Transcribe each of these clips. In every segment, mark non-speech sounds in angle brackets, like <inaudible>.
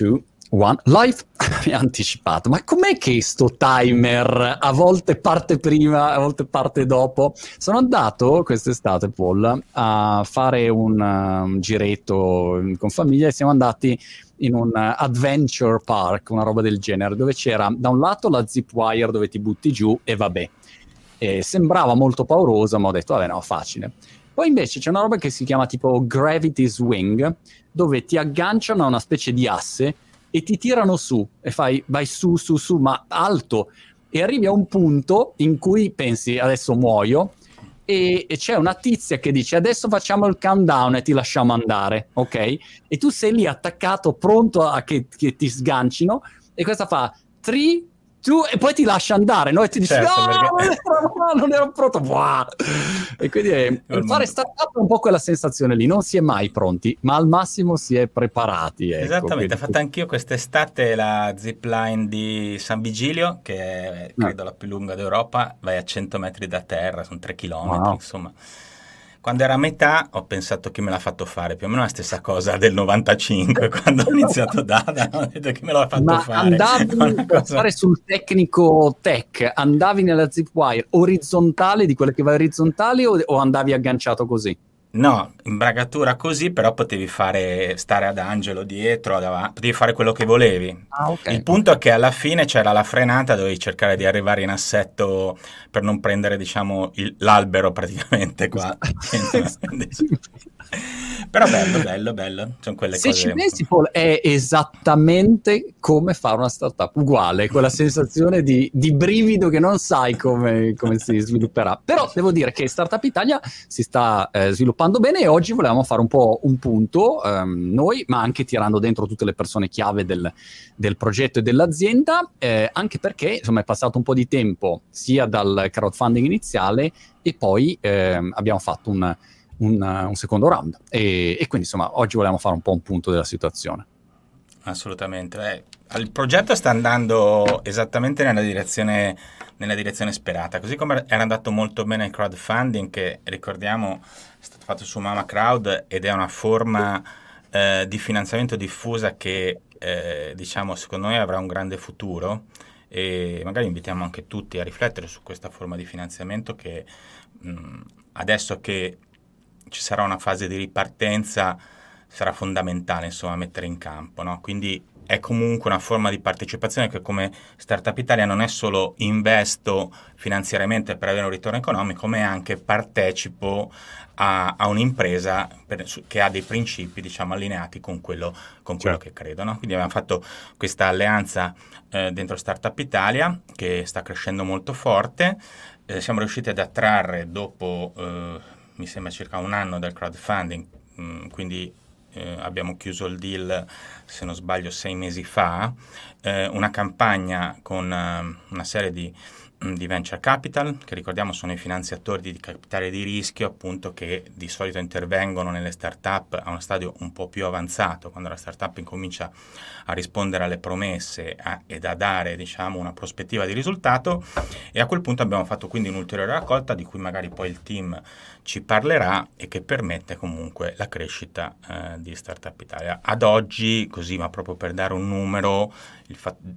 2, 1, live. Mi ha anticipato, ma com'è che sto timer a volte parte prima, a volte parte dopo? Sono andato quest'estate, Paul, a fare un, un giretto con famiglia e siamo andati in un adventure park, una roba del genere, dove c'era da un lato la zip wire dove ti butti giù e vabbè. E sembrava molto paurosa, ma ho detto, vabbè, no, facile. Poi invece c'è una roba che si chiama tipo Gravity Swing, dove ti agganciano a una specie di asse e ti tirano su e fai vai su, su, su, ma alto. E arrivi a un punto in cui pensi adesso muoio e, e, c'è una tizia che dice adesso facciamo il countdown e ti lasciamo andare, ok? E tu sei lì attaccato, pronto a che, che ti sgancino e questa fa 3, tu, e poi ti lascia andare, no? E ti dici, certo, no, perché... no, non ero pronto. Wow. E quindi è, fare startup è un po' quella sensazione lì, non si è mai pronti, ma al massimo si è preparati. Ecco, Esattamente, ho fatto anch'io quest'estate la zipline di San Vigilio, che è credo ah. la più lunga d'Europa, vai a 100 metri da terra, sono 3 km, wow. insomma quando era a metà ho pensato che me l'ha fatto fare, più o meno la stessa cosa del 95, <laughs> quando ho iniziato Dada, ho detto che me l'ha fatto Ma fare. andavi <laughs> a fare sul tecnico tech, andavi nella zip wire orizzontale, di quelle che vai orizzontali o, o andavi agganciato così? No, imbragatura così, però potevi fare stare ad Angelo dietro, davanti, potevi fare quello che volevi. Ah, okay. Il punto è che alla fine c'era la frenata, dovevi cercare di arrivare in assetto per non prendere, diciamo, il, l'albero praticamente qua. <laughs> <laughs> Però bello, bello, bello. Sono quelle Se cose... ci pensi, Paul, è esattamente come fare una startup, uguale, quella <laughs> sensazione di, di brivido che non sai come, come, si svilupperà. Però devo dire che Startup Italia si sta eh, sviluppando bene e oggi volevamo fare un po' un punto, ehm, noi, ma anche tirando dentro tutte le persone chiave del, del progetto e dell'azienda, eh, anche perché insomma è passato un po' di tempo sia dal crowdfunding iniziale e poi ehm, abbiamo fatto un un, un secondo round. E, e, quindi insomma oggi volevamo fare un po' un punto della situazione. Assolutamente. Eh, il progetto sta andando esattamente nella direzione, nella direzione sperata, così come era andato molto bene il crowdfunding che ricordiamo è stato fatto su Mama Crowd ed è una forma eh, di finanziamento diffusa che eh, diciamo secondo noi avrà un grande futuro e magari invitiamo anche tutti a riflettere su questa forma di finanziamento che mh, adesso che ci sarà una fase di ripartenza, sarà fondamentale insomma mettere in campo. No? Quindi è comunque una forma di partecipazione che come Startup Italia non è solo investo finanziariamente per avere un ritorno economico, ma è anche partecipo a, a un'impresa per, che ha dei principi diciamo, allineati con quello, con quello certo. che credo. No? Quindi abbiamo fatto questa alleanza eh, dentro Startup Italia che sta crescendo molto forte. Eh, siamo riusciti ad attrarre dopo... Eh, mi sembra circa un anno del crowdfunding, mm, quindi eh, abbiamo chiuso il deal, se non sbaglio, sei mesi fa, eh, una campagna con eh, una serie di Mm, di venture capital, che ricordiamo sono i finanziatori di capitale di rischio, appunto che di solito intervengono nelle start-up a uno stadio un po' più avanzato, quando la start-up incomincia a rispondere alle promesse a, ed a dare diciamo, una prospettiva di risultato e a quel punto abbiamo fatto quindi un'ulteriore raccolta di cui magari poi il team ci parlerà e che permette comunque la crescita eh, di Startup Italia. Ad oggi, così ma proprio per dare un numero,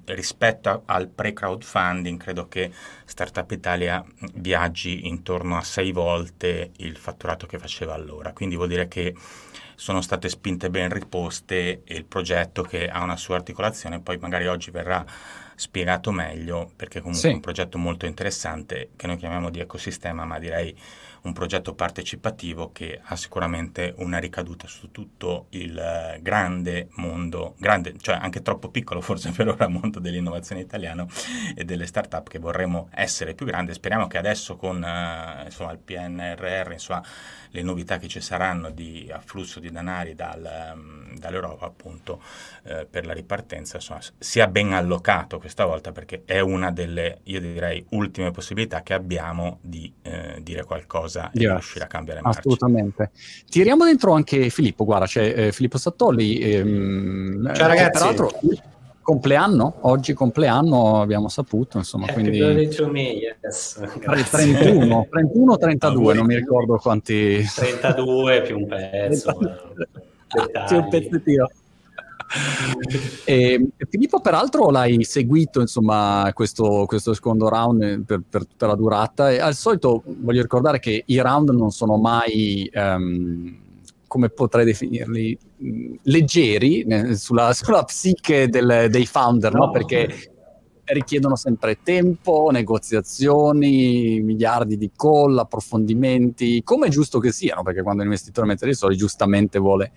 rispetto al pre-crowdfunding credo che Startup Italia viaggi intorno a sei volte il fatturato che faceva allora, quindi vuol dire che sono state spinte ben riposte e il progetto che ha una sua articolazione poi magari oggi verrà spiegato meglio perché comunque sì. è un progetto molto interessante che noi chiamiamo di ecosistema ma direi un progetto partecipativo che ha sicuramente una ricaduta su tutto il eh, grande mondo, grande, cioè anche troppo piccolo <laughs> forse per ora mondo dell'innovazione italiano e delle start-up che vorremmo essere più grandi. Speriamo che adesso con uh, insomma, il PNRR, insomma, le novità che ci saranno di afflusso di denari dal, um, dall'Europa appunto uh, per la ripartenza insomma, sia ben allocato questa volta perché è una delle, io direi, ultime possibilità che abbiamo di uh, dire qualcosa cosa e riuscire a cambiare marcia. Assolutamente. Tiriamo dentro anche Filippo, guarda, c'è eh, Filippo Sattoli. Ehm, Ciao ragazzi. Peraltro, compleanno, oggi compleanno abbiamo saputo, insomma, Happy quindi... to me, yes. 31, 31 32, non mi ricordo quanti... 32 più un pezzo. <laughs> più un pezzettino. E, Filippo, peraltro, l'hai seguito, insomma, questo, questo secondo round per, per, tutta la durata. E al solito voglio ricordare che i round non sono mai... Um, come potrei definirli, leggeri sulla, <laughs> sulla psiche del, dei founder, no? perché richiedono sempre tempo, negoziazioni, miliardi di call, approfondimenti, come è giusto che siano, perché quando l'investitore mette dei soldi giustamente vuole,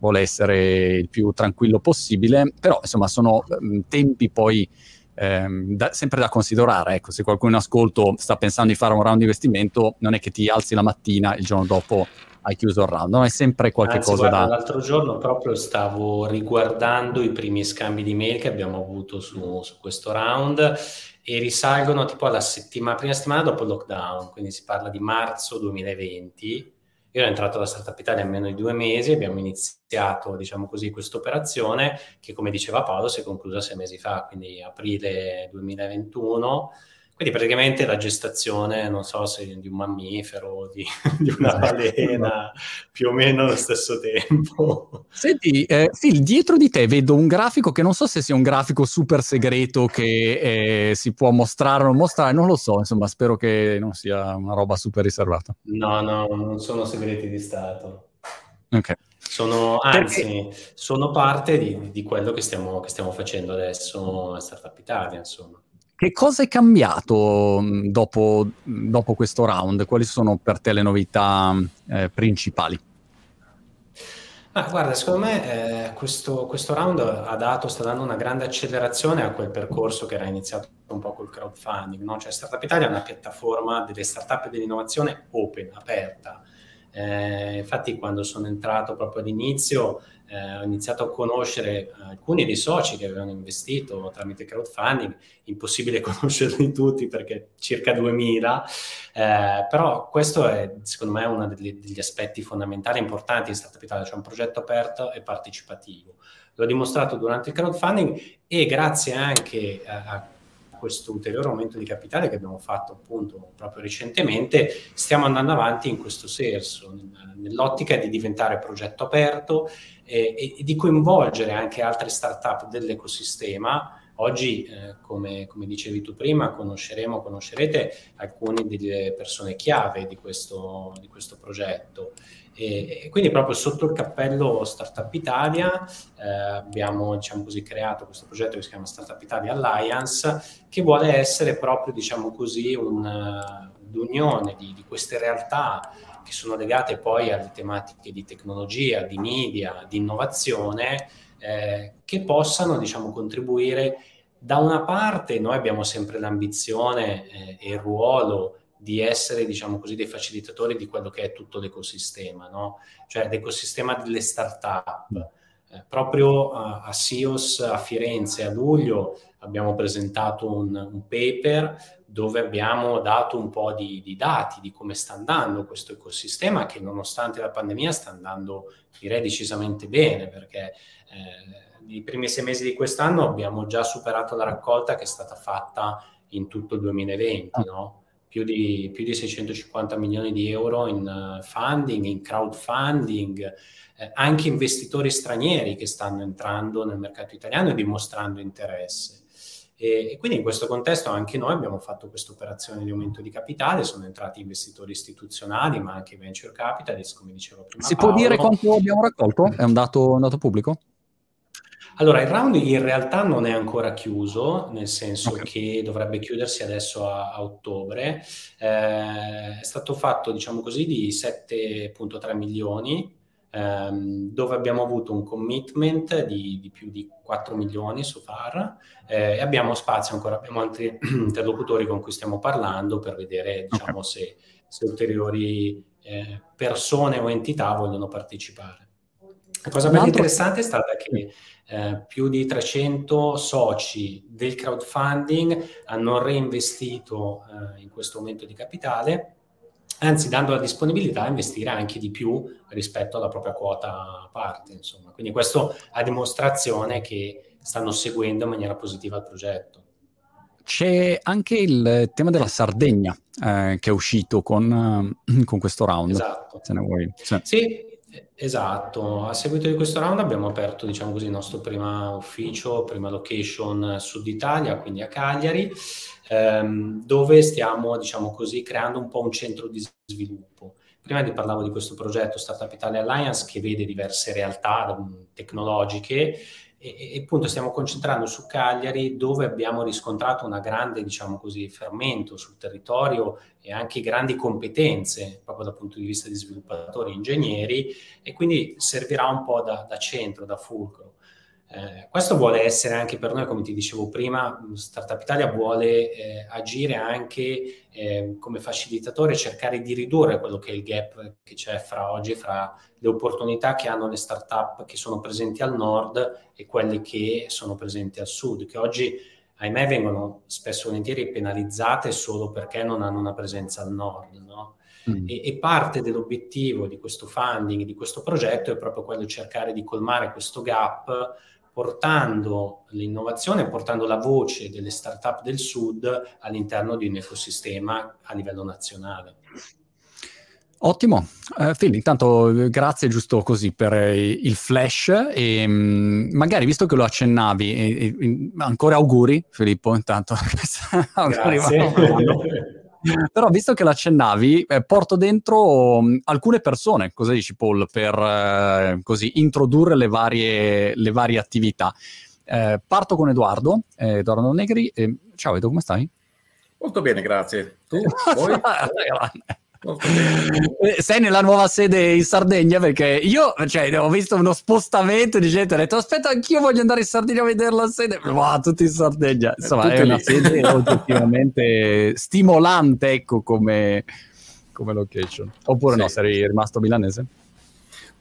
vuole essere il più tranquillo possibile, però insomma sono um, tempi poi ehm, da, sempre da considerare. Ecco, se qualcuno in ascolto sta pensando di fare un round di investimento, non è che ti alzi la mattina il giorno dopo hai chiuso il round, no? È sempre qualche Anzi, cosa guarda, da... L'altro giorno proprio stavo riguardando i primi scambi di mail che abbiamo avuto su, su questo round e risalgono tipo alla settimana, prima settimana dopo il lockdown, quindi si parla di marzo 2020. Io ero entrato alla Startup Italia in meno di due mesi, abbiamo iniziato, diciamo così, questa operazione che, come diceva Paolo, si è conclusa sei mesi fa, quindi aprile 2021 quindi praticamente la gestazione, non so se di un mammifero, di, <laughs> di una balena, più o meno allo stesso tempo. Senti, eh, Phil, dietro di te vedo un grafico che non so se sia un grafico super segreto che eh, si può mostrare o non mostrare, non lo so, insomma, spero che non sia una roba super riservata. No, no, non sono segreti di Stato. Ok. Sono, anzi, Perché... sono parte di, di quello che stiamo, che stiamo facendo adesso a Startup Italia, insomma. Che cosa è cambiato dopo, dopo, questo round? Quali sono per te le novità eh, principali? Ah, guarda, secondo me eh, questo, questo, round ha dato, sta dando una grande accelerazione a quel percorso che era iniziato un po' col crowdfunding. No? Cioè, Startup Italia è una piattaforma delle startup e dell'innovazione open, aperta. Eh, infatti, quando sono entrato proprio all'inizio, eh, ho iniziato a conoscere alcuni dei soci che avevano investito tramite crowdfunding, impossibile <laughs> conoscerli tutti perché circa 2000, eh, però questo è secondo me uno degli, degli aspetti fondamentali e importanti di Startup Italia, cioè un progetto aperto e partecipativo. L'ho dimostrato durante il crowdfunding e grazie anche a, a questo ulteriore aumento di capitale che abbiamo fatto appunto proprio recentemente, stiamo andando avanti in questo senso, nell'ottica di diventare progetto aperto e, e di coinvolgere anche altre start-up dell'ecosistema. Oggi, eh, come, come, dicevi tu prima, conosceremo, conoscerete alcune delle persone chiave di questo, di questo progetto. E, e, quindi proprio sotto il cappello Startup Italia eh, abbiamo diciamo così, creato questo progetto che si chiama Startup Italia Alliance che vuole essere proprio diciamo così un'unione di, di queste realtà che sono legate poi alle tematiche di tecnologia, di media, di innovazione, eh, che possano diciamo, contribuire. Da una parte noi abbiamo sempre l'ambizione eh, e il ruolo di essere, diciamo così, dei facilitatori di quello che è tutto l'ecosistema, no? cioè l'ecosistema delle start-up. Eh, proprio a, a SIOS a Firenze a luglio abbiamo presentato un, un paper dove abbiamo dato un po' di, di, dati di come sta andando questo ecosistema che nonostante la pandemia sta andando direi decisamente bene perché eh, nei primi sei mesi di quest'anno abbiamo già superato la raccolta che è stata fatta in tutto il 2020, no? Più, di, più di 650 milioni di euro in uh, funding, in crowdfunding, eh, anche investitori stranieri che stanno entrando nel mercato italiano e dimostrando interesse. E, e, quindi in questo contesto anche noi abbiamo fatto questa operazione di aumento di capitale, sono entrati investitori istituzionali, ma anche venture capitalist, come dicevo prima. Si Paolo. può dire quanto abbiamo raccolto? È un dato, un dato pubblico? Allora, il round in realtà non è ancora chiuso, nel senso okay. che dovrebbe chiudersi adesso a, a ottobre. Eh, è stato fatto, diciamo così, di 7,3 milioni ehm, dove abbiamo avuto un commitment di, di, più di 4 milioni so far eh, e abbiamo spazio ancora, abbiamo altri <clears throat> interlocutori con cui stiamo parlando per vedere diciamo, okay. se, se, ulteriori eh, persone o entità vogliono partecipare. La cosa ben interessante è stata che eh, più di 300 soci del crowdfunding hanno reinvestito eh, in questo aumento di capitale anzi dando la disponibilità a investire anche di più rispetto alla propria quota a parte. Insomma. Quindi questo a dimostrazione che stanno seguendo in maniera positiva il progetto. C'è anche il tema della Sardegna eh, che è uscito con, <clears throat> con questo round. Esatto. Se ne vuoi. Sì. sì Esatto, a seguito di questo round abbiamo aperto, diciamo così, il nostro primo ufficio, prima location Sud Italia, quindi a Cagliari, ehm, dove stiamo, diciamo così, creando un po' un centro di sviluppo. Prima ti parlavo di questo progetto Startup Italia Alliance che vede diverse realtà tecnologiche e, e, appunto stiamo concentrando su Cagliari dove abbiamo riscontrato una grande, diciamo così, fermento sul territorio e anche grandi competenze proprio dal punto di vista di sviluppatori e ingegneri e quindi servirà un po' da, da centro, da fulcro. Eh, questo vuole essere anche per noi, come ti dicevo prima, Startup Italia vuole eh, agire anche eh, come facilitatore, cercare di ridurre quello che è il gap che c'è fra oggi, fra le opportunità che hanno le startup che sono presenti al nord e quelle che sono presenti al sud, che oggi, ahimè, vengono spesso e volentieri penalizzate solo perché non hanno una presenza al nord. No? Mm. E, e, parte dell'obiettivo di questo funding, di questo progetto, è proprio quello di cercare di colmare questo gap portando l'innovazione, portando la voce delle start-up del Sud all'interno di un ecosistema a livello nazionale. Ottimo, uh, Phil, intanto grazie giusto così per il flash e um, magari visto che lo accennavi, e, e, ancora auguri Filippo intanto. <laughs> grazie. <laughs> Però visto che l'accennavi, eh, porto dentro um, alcune persone, cosa dici Paul, per eh, così introdurre le varie, le varie attività. Eh, parto con Edoardo, eh, Edoardo Negri. ciao Edo, come stai? Molto bene, grazie. Tu? <laughs> Poi? Eh, sei nella nuova sede in Sardegna perché io cioè, ho visto uno spostamento di gente, ho detto aspetta anch'io voglio andare in Sardegna a vedere la sede, ma tutti in Sardegna, insomma tutti è una lì. sede <laughs> oggettivamente stimolante ecco come, come location. Oppure sì. no, sei rimasto milanese?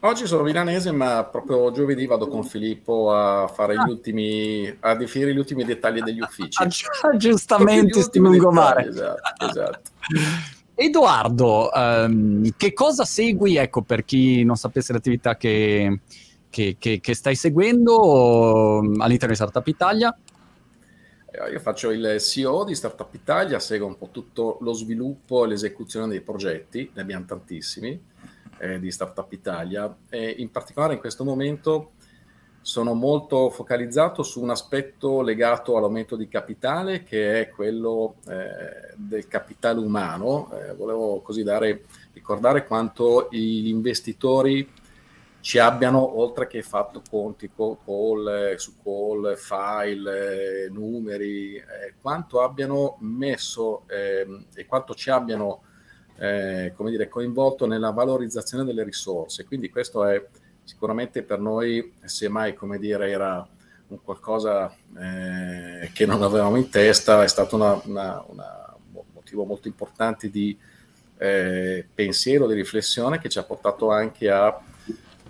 Oggi sono milanese, ma proprio giovedì vado con Filippo a fare ah. gli ultimi, a definire gli ultimi dettagli degli uffici. Aggiustamenti, sti lungomare. Esatto, esatto. <laughs> Edoardo, um, che cosa segui, ecco, per chi non sapesse l'attività che, che, che, che stai seguendo um, all'interno di Startup Italia? Eh, io faccio il CEO di Startup Italia, seguo un po' tutto lo sviluppo e l'esecuzione dei progetti, ne abbiamo tantissimi eh, di Startup Italia e in particolare in questo momento sono molto focalizzato su un aspetto legato all'aumento di capitale che è quello eh, del capitale umano. Eh, volevo così dare, ricordare quanto gli investitori ci abbiano, oltre che fatto conti call, su call, file, eh, numeri, eh, quanto abbiano messo ehm, e quanto ci abbiano eh, dire, coinvolto nella valorizzazione delle risorse. Quindi questo è sicuramente per noi, semmai come dire, era un qualcosa eh, che non avevamo in testa, è stato un motivo molto importante di eh, pensiero, di riflessione che ci ha portato anche a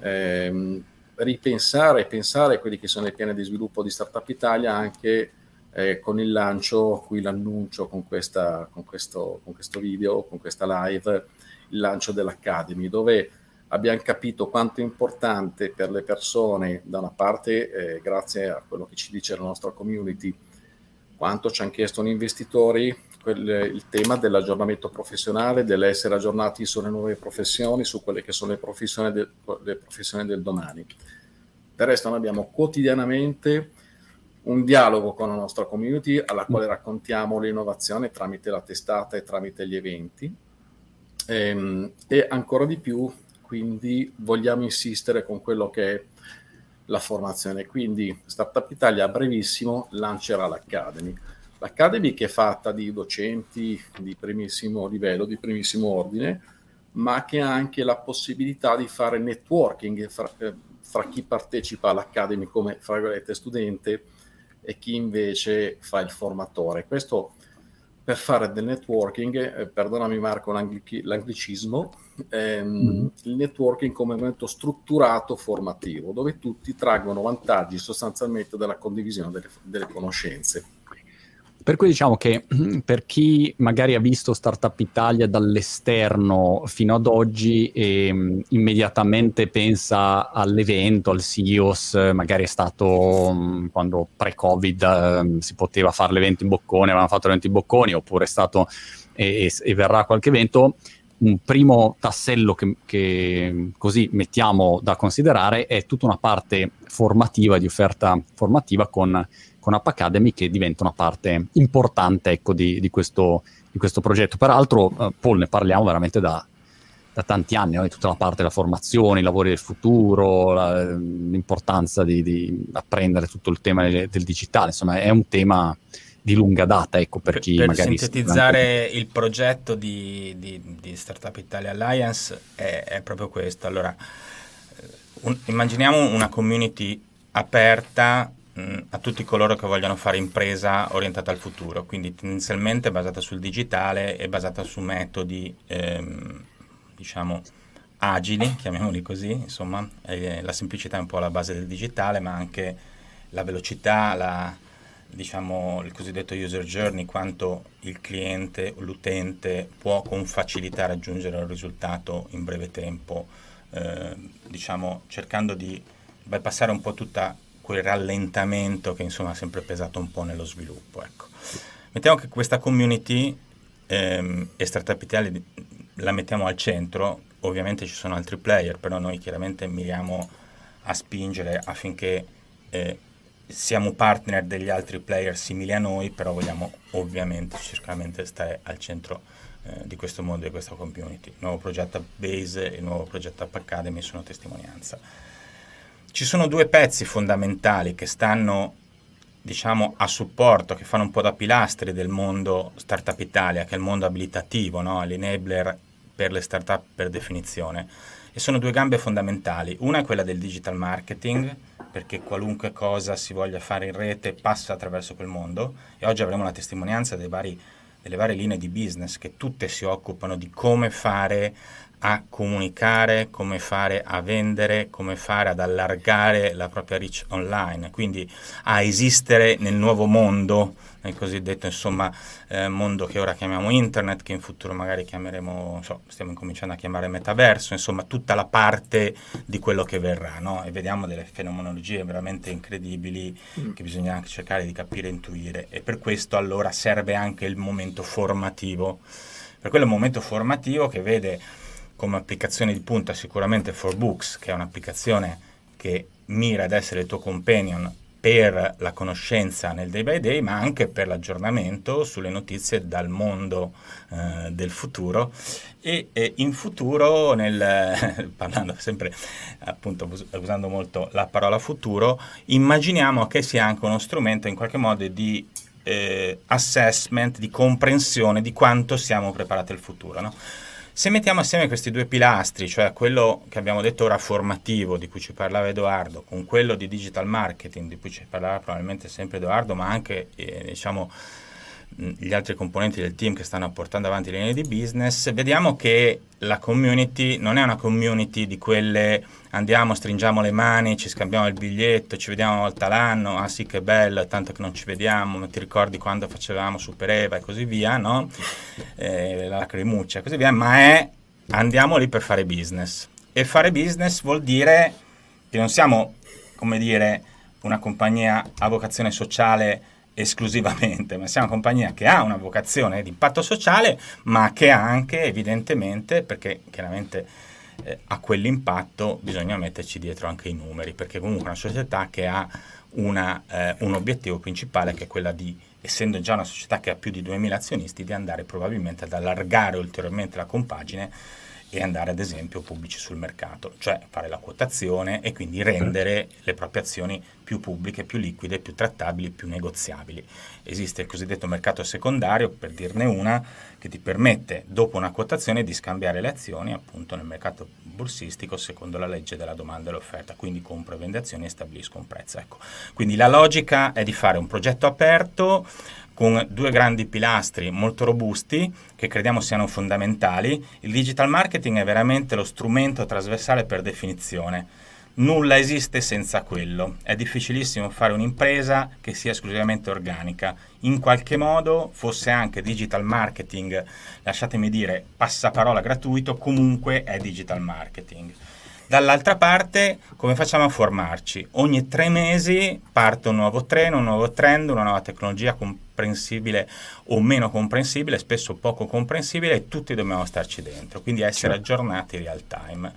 ehm, ripensare e pensare quelli che sono i piani di sviluppo di Startup Italia anche eh, con il lancio, qui l'annuncio con, questa, con, questo, con questo video, con questa live, il lancio dell'Academy, dove abbiamo capito quanto è importante per le persone, da una parte, eh, grazie a quello che ci dice la nostra community, quanto ci hanno chiesto gli investitori, quel, il tema dell'aggiornamento professionale, dell'essere aggiornati sulle nuove professioni, su quelle che sono le professioni, de, le professioni del domani. Del resto noi abbiamo quotidianamente un dialogo con la nostra community alla quale raccontiamo l'innovazione tramite la testata e tramite gli eventi. E, ehm, e ancora di più quindi vogliamo insistere con quello che è la formazione. Quindi Startup Italia a brevissimo lancerà l'Academy. L'Academy che è fatta di docenti di primissimo livello, di primissimo ordine, ma che ha anche la possibilità di fare networking fra, eh, fra chi partecipa all'Academy come, fra virgolette, studente e chi invece fa il formatore. Questo per fare del networking, eh, perdonami Marco l'anglic- l'anglicismo, ehm, mm-hmm. il networking come momento strutturato formativo, dove tutti traggono vantaggi sostanzialmente dalla condivisione delle, delle conoscenze. Per cui diciamo che <clears throat> per chi magari ha visto Startup Italia dall'esterno fino ad oggi e um, immediatamente pensa all'evento, al CEOS, magari è stato um, quando pre-Covid um, si poteva fare l'evento in Boccone, avevano fatto l'evento in Bocconi, oppure è stato e, e verrà qualche evento, un primo tassello che, che, così mettiamo da considerare è tutta una parte formativa, di offerta formativa con, con App Academy che diventa una parte importante ecco, di, di, questo, di, questo, progetto. Peraltro, eh, Paul, ne parliamo veramente da, da tanti anni, no? tutta la parte della formazione, i lavori del futuro, la, l'importanza di, di, apprendere tutto il tema del, del digitale, insomma è un tema di lunga data, ecco, per chi per magari... Per sintetizzare il progetto di, di, di, Startup Italia Alliance è, è proprio questo. Allora, eh, un, immaginiamo una community aperta mh, a tutti coloro che vogliono fare impresa orientata al futuro, quindi tendenzialmente basata sul digitale e basata su metodi, ehm, diciamo, agili, chiamiamoli così, insomma, eh, la semplicità è un po' la base del digitale, ma anche la velocità, la diciamo, il cosiddetto user journey, quanto il cliente o l'utente può con facilità raggiungere un risultato in breve tempo, eh, diciamo, cercando di bypassare un po' tutto quel rallentamento che insomma ha sempre pesato un po' nello sviluppo. Ecco. Mettiamo che questa community ehm, e Startup Italia la mettiamo al centro, ovviamente ci sono altri player, però noi chiaramente miriamo a spingere affinché eh, siamo partner degli altri player simili a noi, però vogliamo ovviamente certamente stare al centro eh, di questo mondo e di questa community. Il nuovo progetto Base e il nuovo progetto App Academy sono testimonianza. Ci sono due pezzi fondamentali che stanno diciamo a supporto, che fanno un po' da pilastri del mondo Startup Italia, che è il mondo abilitativo, no? l'enabler per le startup per definizione. E sono due gambe fondamentali. Una è quella del digital marketing, perché qualunque cosa si voglia fare in rete passa attraverso quel mondo e oggi avremo la testimonianza vari, delle varie linee di business che tutte si occupano di come fare a comunicare, come fare a vendere, come fare ad allargare la propria reach online, quindi a esistere nel nuovo mondo, nel cosiddetto insomma, eh, mondo che ora chiamiamo internet, che in futuro magari chiameremo, so, stiamo incominciando a chiamare metaverso, insomma tutta la parte di quello che verrà, no? e vediamo delle fenomenologie veramente incredibili mm. che bisogna anche cercare di capire e intuire e per questo allora serve anche il momento formativo, per quello è un momento formativo che vede come applicazione di punta sicuramente For Books, che è un'applicazione che mira ad essere il tuo companion per la conoscenza nel day by day, ma anche per l'aggiornamento sulle notizie dal mondo eh, del futuro. E, e, in futuro, nel, <laughs> parlando sempre appunto usando molto la parola futuro, immaginiamo che sia anche uno strumento in qualche modo di eh, assessment, di comprensione di quanto siamo preparati al futuro. No? Se mettiamo assieme questi due pilastri, cioè quello che abbiamo detto ora formativo, di cui ci parlava Edoardo, con quello di digital marketing, di cui ci parlerà probabilmente sempre Edoardo, ma anche eh, diciamo, gli altri componenti del team che stanno portando avanti le linee di business, vediamo che la community non è una community di quelle andiamo, stringiamo le mani, ci scambiamo il biglietto, ci vediamo una volta l'anno, ah sì che bello, tanto che non ci vediamo, ma ti ricordi quando facevamo Super Eva e così via, no? Eh, la lacrimuccia e così via, ma è andiamo lì per fare business. E fare business vuol dire che non siamo, come dire, una compagnia a vocazione sociale esclusivamente, ma siamo una compagnia che ha una vocazione di impatto sociale, ma che anche evidentemente, perché chiaramente eh, a quell'impatto bisogna metterci dietro anche i numeri, perché comunque è una società che ha una, eh, un obiettivo principale che è quella di, essendo già una società che ha più di 2.000 azionisti, di andare probabilmente ad allargare ulteriormente la compagine e andare ad esempio pubblici sul mercato, cioè fare la quotazione e quindi rendere le proprie azioni più pubbliche, più liquide, più trattabili, più negoziabili. Esiste il cosiddetto mercato secondario, per dirne una, che ti permette dopo una quotazione di scambiare le azioni appunto nel mercato borsistico secondo la legge della domanda e l'offerta, quindi compro e vendo azioni e stabilisco un prezzo. Ecco. Quindi la logica è di fare un progetto aperto con due grandi pilastri molto robusti che crediamo siano fondamentali. Il digital marketing è veramente lo strumento trasversale per definizione. Nulla esiste senza quello. È difficilissimo fare un'impresa che sia esclusivamente organica. In qualche modo, fosse anche digital marketing, lasciatemi dire, passaparola gratuito, comunque è digital marketing. Dall'altra parte, come facciamo a formarci? Ogni tre mesi parte un nuovo treno, un nuovo trend, una nuova tecnologia comprensibile o meno comprensibile, spesso poco comprensibile e tutti dobbiamo starci dentro, quindi essere certo. aggiornati real time.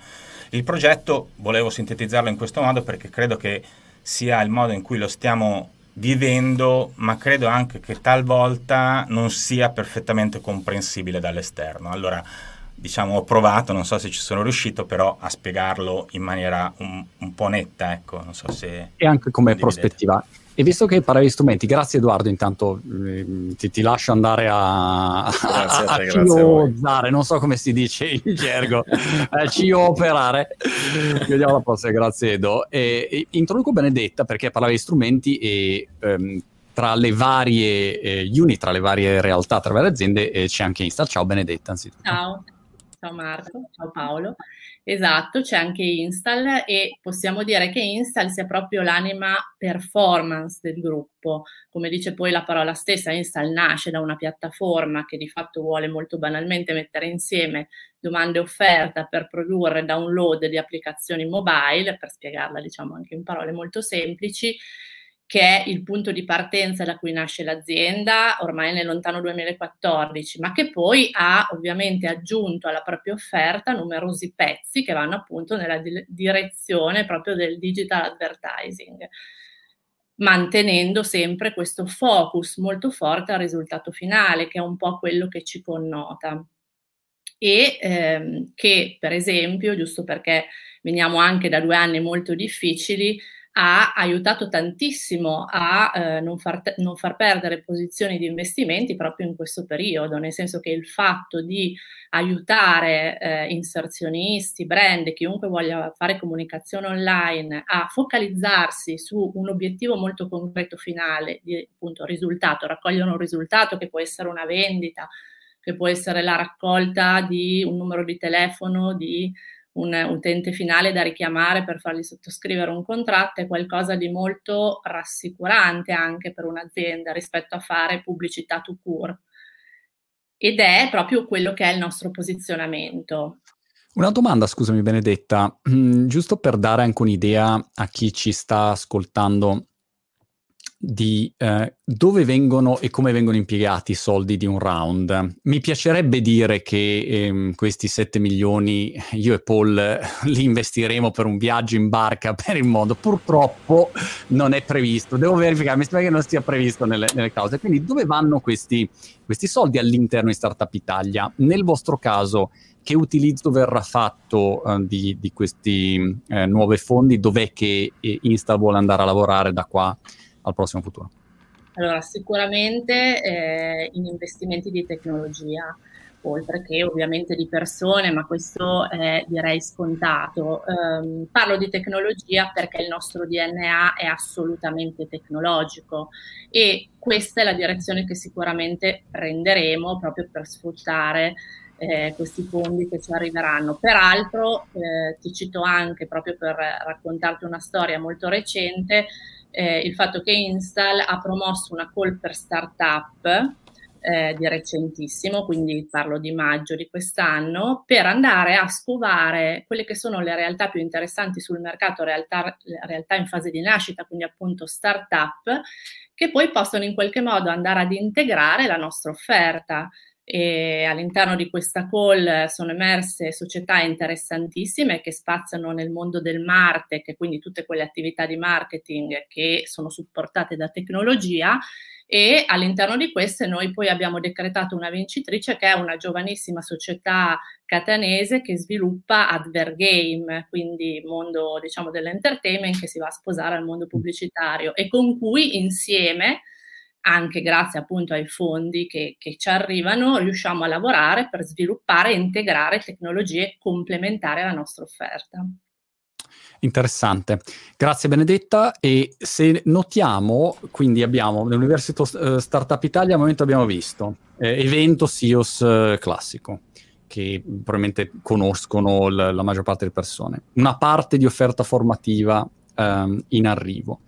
Il progetto volevo sintetizzarlo in questo modo perché credo che sia il modo in cui lo stiamo vivendo, ma credo anche che talvolta non sia perfettamente comprensibile dall'esterno. Allora, diciamo, ho provato, non so se ci sono riuscito, però a spiegarlo in maniera un, un po' netta, ecco, non so se... E anche come prospettiva. E visto che parlavi di strumenti, grazie Edoardo, intanto eh, ti, ti, lascio andare a, grazie a, a, a ciozzare, non so come si dice in gergo, <laughs> a cioperare. Vediamo la prossima, grazie Edo. E, e, introduco Benedetta perché parlavi di strumenti e ehm, tra le varie eh, unit, tra le varie realtà, tra le varie aziende eh, c'è anche Insta. Ciao Benedetta, anzitutto. Ciao. Ciao Marco, ciao Paolo. Esatto, c'è anche Install e possiamo dire che Install sia proprio l'anima performance del gruppo. Come dice poi la parola stessa, Install nasce da una piattaforma che di fatto vuole molto banalmente mettere insieme domande e offerta per produrre download di applicazioni mobile, per spiegarla diciamo anche in parole molto semplici, che è il punto di partenza da cui nasce l'azienda ormai nel lontano 2014, ma che poi ha ovviamente aggiunto alla propria offerta numerosi pezzi che vanno appunto nella di- direzione proprio del digital advertising, mantenendo sempre questo focus molto forte al risultato finale, che è un po' quello che ci connota. E ehm, che, per esempio, giusto perché veniamo anche da due anni molto difficili, ha aiutato tantissimo a eh, non, far non, far perdere posizioni di investimenti proprio in questo periodo, nel senso che il fatto di aiutare eh, inserzionisti, brand, chiunque voglia fare comunicazione online a focalizzarsi su un obiettivo molto concreto finale, di appunto risultato, raccogliere un risultato che può essere una vendita, che può essere la raccolta di un numero di telefono, di un utente finale da richiamare per fargli sottoscrivere un contratto è qualcosa di molto rassicurante anche per un'azienda rispetto a fare pubblicità to cure. Ed è proprio quello che è il nostro posizionamento. Una domanda, scusami Benedetta, giusto per dare anche un'idea a chi ci sta ascoltando di eh, dove vengono e come vengono impiegati i soldi di un round. Mi piacerebbe dire che ehm, questi 7 milioni io e Paul li investiremo per un viaggio in barca per il mondo. Purtroppo non è previsto. Devo verificare, mi sembra che non sia previsto nelle, nelle cause. Quindi dove vanno questi, questi soldi all'interno di Startup Italia? Nel vostro caso, che utilizzo verrà fatto uh, di, di, questi uh, nuovi fondi? Dov'è che eh, Insta vuole andare a lavorare da qua? Al prossimo futuro? Allora, sicuramente eh, in investimenti di tecnologia, oltre che ovviamente di persone, ma questo è direi scontato. Um, parlo di tecnologia perché il nostro DNA è assolutamente tecnologico e questa è la direzione che sicuramente prenderemo proprio per sfruttare eh, questi fondi che ci arriveranno. Peraltro, eh, ti cito anche proprio per raccontarti una storia molto recente, eh, il fatto che Install ha promosso una call per startup eh, di recentissimo, quindi parlo di maggio di quest'anno, per andare a scovare quelle che sono le realtà più interessanti sul mercato, realtà, realtà in fase di nascita, quindi appunto startup, che poi possono in qualche modo andare ad integrare la nostra offerta e all'interno di questa call sono emerse società interessantissime che spaziano nel mondo del martech, quindi tutte quelle attività di marketing che sono supportate da tecnologia. E all'interno di queste noi poi abbiamo decretato una vincitrice che è una giovanissima società catanese che sviluppa Advergame, quindi mondo diciamo dell'entertainment che si va a sposare al mondo pubblicitario e con cui insieme anche grazie appunto ai fondi che, che, ci arrivano, riusciamo a lavorare per sviluppare e integrare tecnologie complementari alla nostra offerta. Interessante, grazie Benedetta. E se notiamo, quindi abbiamo nell'Università uh, Startup Italia al momento abbiamo visto eh, evento SIOS uh, classico, che probabilmente conoscono l- la maggior parte delle persone, una parte di offerta formativa um, in arrivo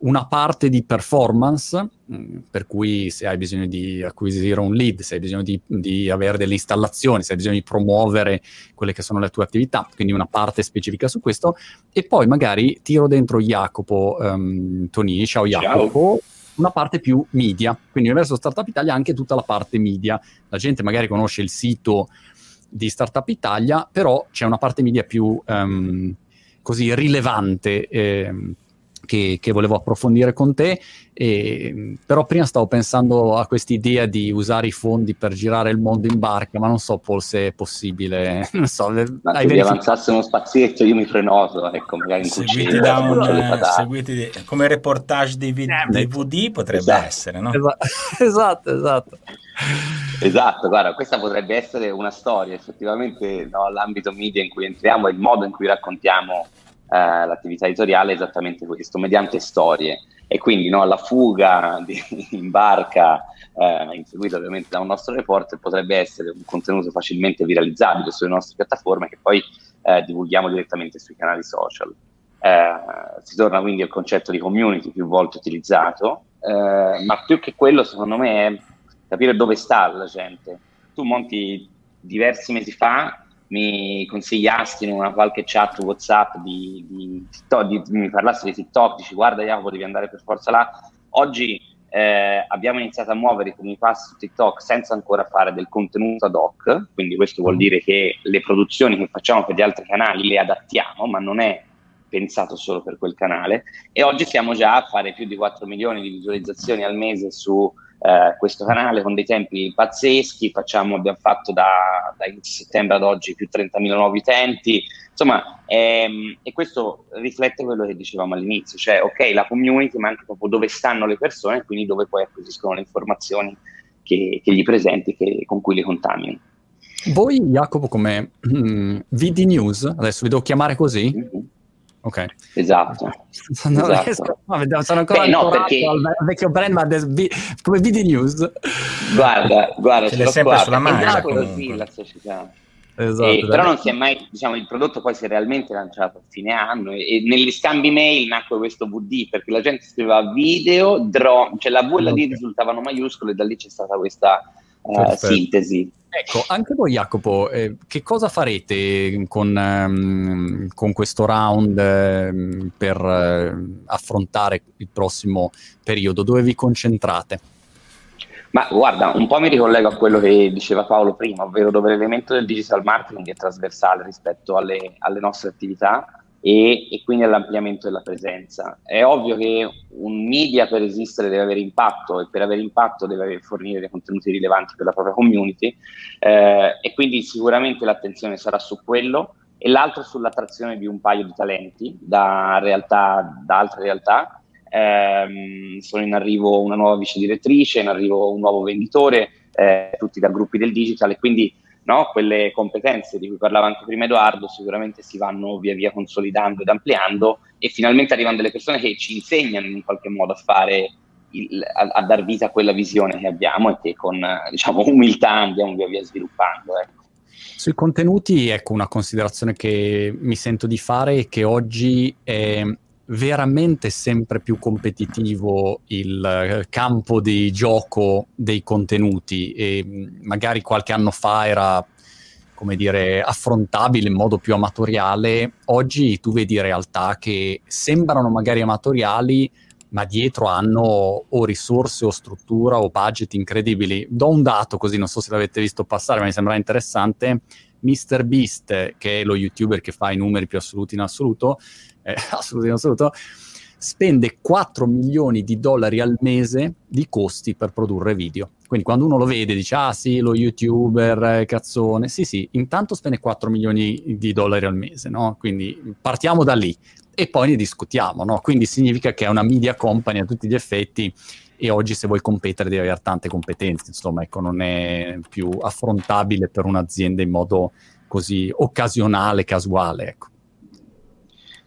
una parte di performance, mm, per cui se hai bisogno di acquisire un lead, se hai bisogno di, di, avere delle installazioni, se hai bisogno di promuovere quelle che sono le tue attività, quindi una parte specifica su questo, e poi magari tiro dentro Jacopo um, Tonini, ciao Jacopo. Ciao. Una parte più media, quindi verso Startup Italia anche tutta la parte media. La gente magari conosce il sito di Startup Italia, però c'è una parte media più um, così rilevante. Eh, che, che, volevo approfondire con te, e, però prima stavo pensando a questa idea di usare i fondi per girare il mondo in barca, ma non so Paul se è possibile. <laughs> non so, ma se avanzasse uno spazietto io mi prenoto, ecco, magari in seguiti, da un, seguiti come reportage di v- eh, DVD potrebbe esatto. essere, no? <laughs> Esatto, esatto. Esatto, guarda, questa potrebbe essere una storia, effettivamente no, l'ambito media in cui entriamo e il modo in cui raccontiamo eh, l'attività editoriale è esattamente questo, mediante storie. E quindi no, la fuga <laughs> di, in barca, eh, inseguita ovviamente da un nostro reporter, potrebbe essere un contenuto facilmente viralizzabile sulle nostre piattaforme che poi eh, divulghiamo direttamente sui canali social. Eh, si torna quindi al concetto di community più volte utilizzato, eh, ma più che quello secondo me è capire dove sta la gente. Tu monti diversi mesi fa mi consigliasti in una qualche chat WhatsApp di, di TikTok, di, mi parlassi di TikTok, dici guarda Jacopo devi andare per forza là. Oggi eh, abbiamo iniziato a muovere i primi passi su TikTok senza ancora fare del contenuto ad hoc, quindi questo vuol dire che le produzioni che facciamo per gli altri canali le adattiamo, ma non è pensato solo per quel canale. E oggi siamo già a fare più di 4 milioni di visualizzazioni al mese su eh, questo canale con dei tempi pazzeschi, facciamo, abbiamo fatto da, da settembre ad oggi più 30.000 nuovi utenti, insomma, ehm, e questo riflette quello che dicevamo all'inizio, cioè ok la community, ma anche proprio dove stanno le persone, quindi dove poi acquisiscono le informazioni che, che gli presenti, che, con cui le contamini. Voi, Jacopo, come mm, VD News, adesso vi devo chiamare così? Mm-hmm Ok. Esatto. <laughs> Non esatto. riesco, no, sono ancora Beh, no, perché... al vecchio brand, ma des, come video news. Guarda, guarda, ce, l'è sempre qua, sulla mano. così la società. Esatto, e, però non si è mai, diciamo, il prodotto poi si è realmente lanciato a fine anno e, e negli scambi mail nacque questo VD perché la gente scriveva video, drone, cioè la V e la D okay. risultavano maiuscole e da lì c'è stata questa uh, sintesi. Ecco, anche voi Jacopo, eh, che cosa farete con, um, con questo round eh, per eh, affrontare il prossimo periodo? Dove vi concentrate? Ma guarda, un po' mi ricollego a quello che diceva Paolo prima, ovvero dove l'elemento del digital marketing è trasversale rispetto alle, alle nostre attività e, e, quindi all'ampliamento della presenza. È ovvio che un media per esistere deve avere impatto e per avere impatto deve fornire dei contenuti rilevanti per la propria community eh, e quindi sicuramente l'attenzione sarà su quello e l'altro sull'attrazione di un paio di talenti da, realtà, da altre realtà. Eh, sono in arrivo una nuova vice direttrice, in arrivo un nuovo venditore, eh, tutti da gruppi del digital e quindi no? quelle competenze di cui parlava anche prima Edoardo sicuramente si vanno via via consolidando ed ampliando e finalmente arrivano delle persone che ci insegnano in qualche modo a fare il, a, a, dar vita a quella visione che abbiamo e che con diciamo, umiltà andiamo via via sviluppando. Ecco. Sui contenuti, ecco, una considerazione che mi sento di fare è che oggi è veramente sempre più competitivo il eh, campo di gioco dei contenuti e magari qualche anno fa era come dire affrontabile in modo più amatoriale oggi tu vedi realtà che sembrano magari amatoriali ma dietro hanno o risorse o struttura o budget incredibili. Do un dato così non so se l'avete visto passare ma mi sembra interessante Mr. Beast che è lo youtuber che fa i numeri più assoluti in assoluto eh, <laughs> assoluto in assoluto, spende 4 milioni di dollari al mese di costi per produrre video. Quindi quando uno lo vede dice, ah sì, lo youtuber, eh, cazzone, sì sì, intanto spende 4 milioni di dollari al mese, no? Quindi partiamo da lì e poi ne discutiamo, no? Quindi significa che è una media company a tutti gli effetti e oggi se vuoi competere devi avere tante competenze, insomma, ecco, non è più affrontabile per un'azienda in modo così occasionale, casuale, ecco.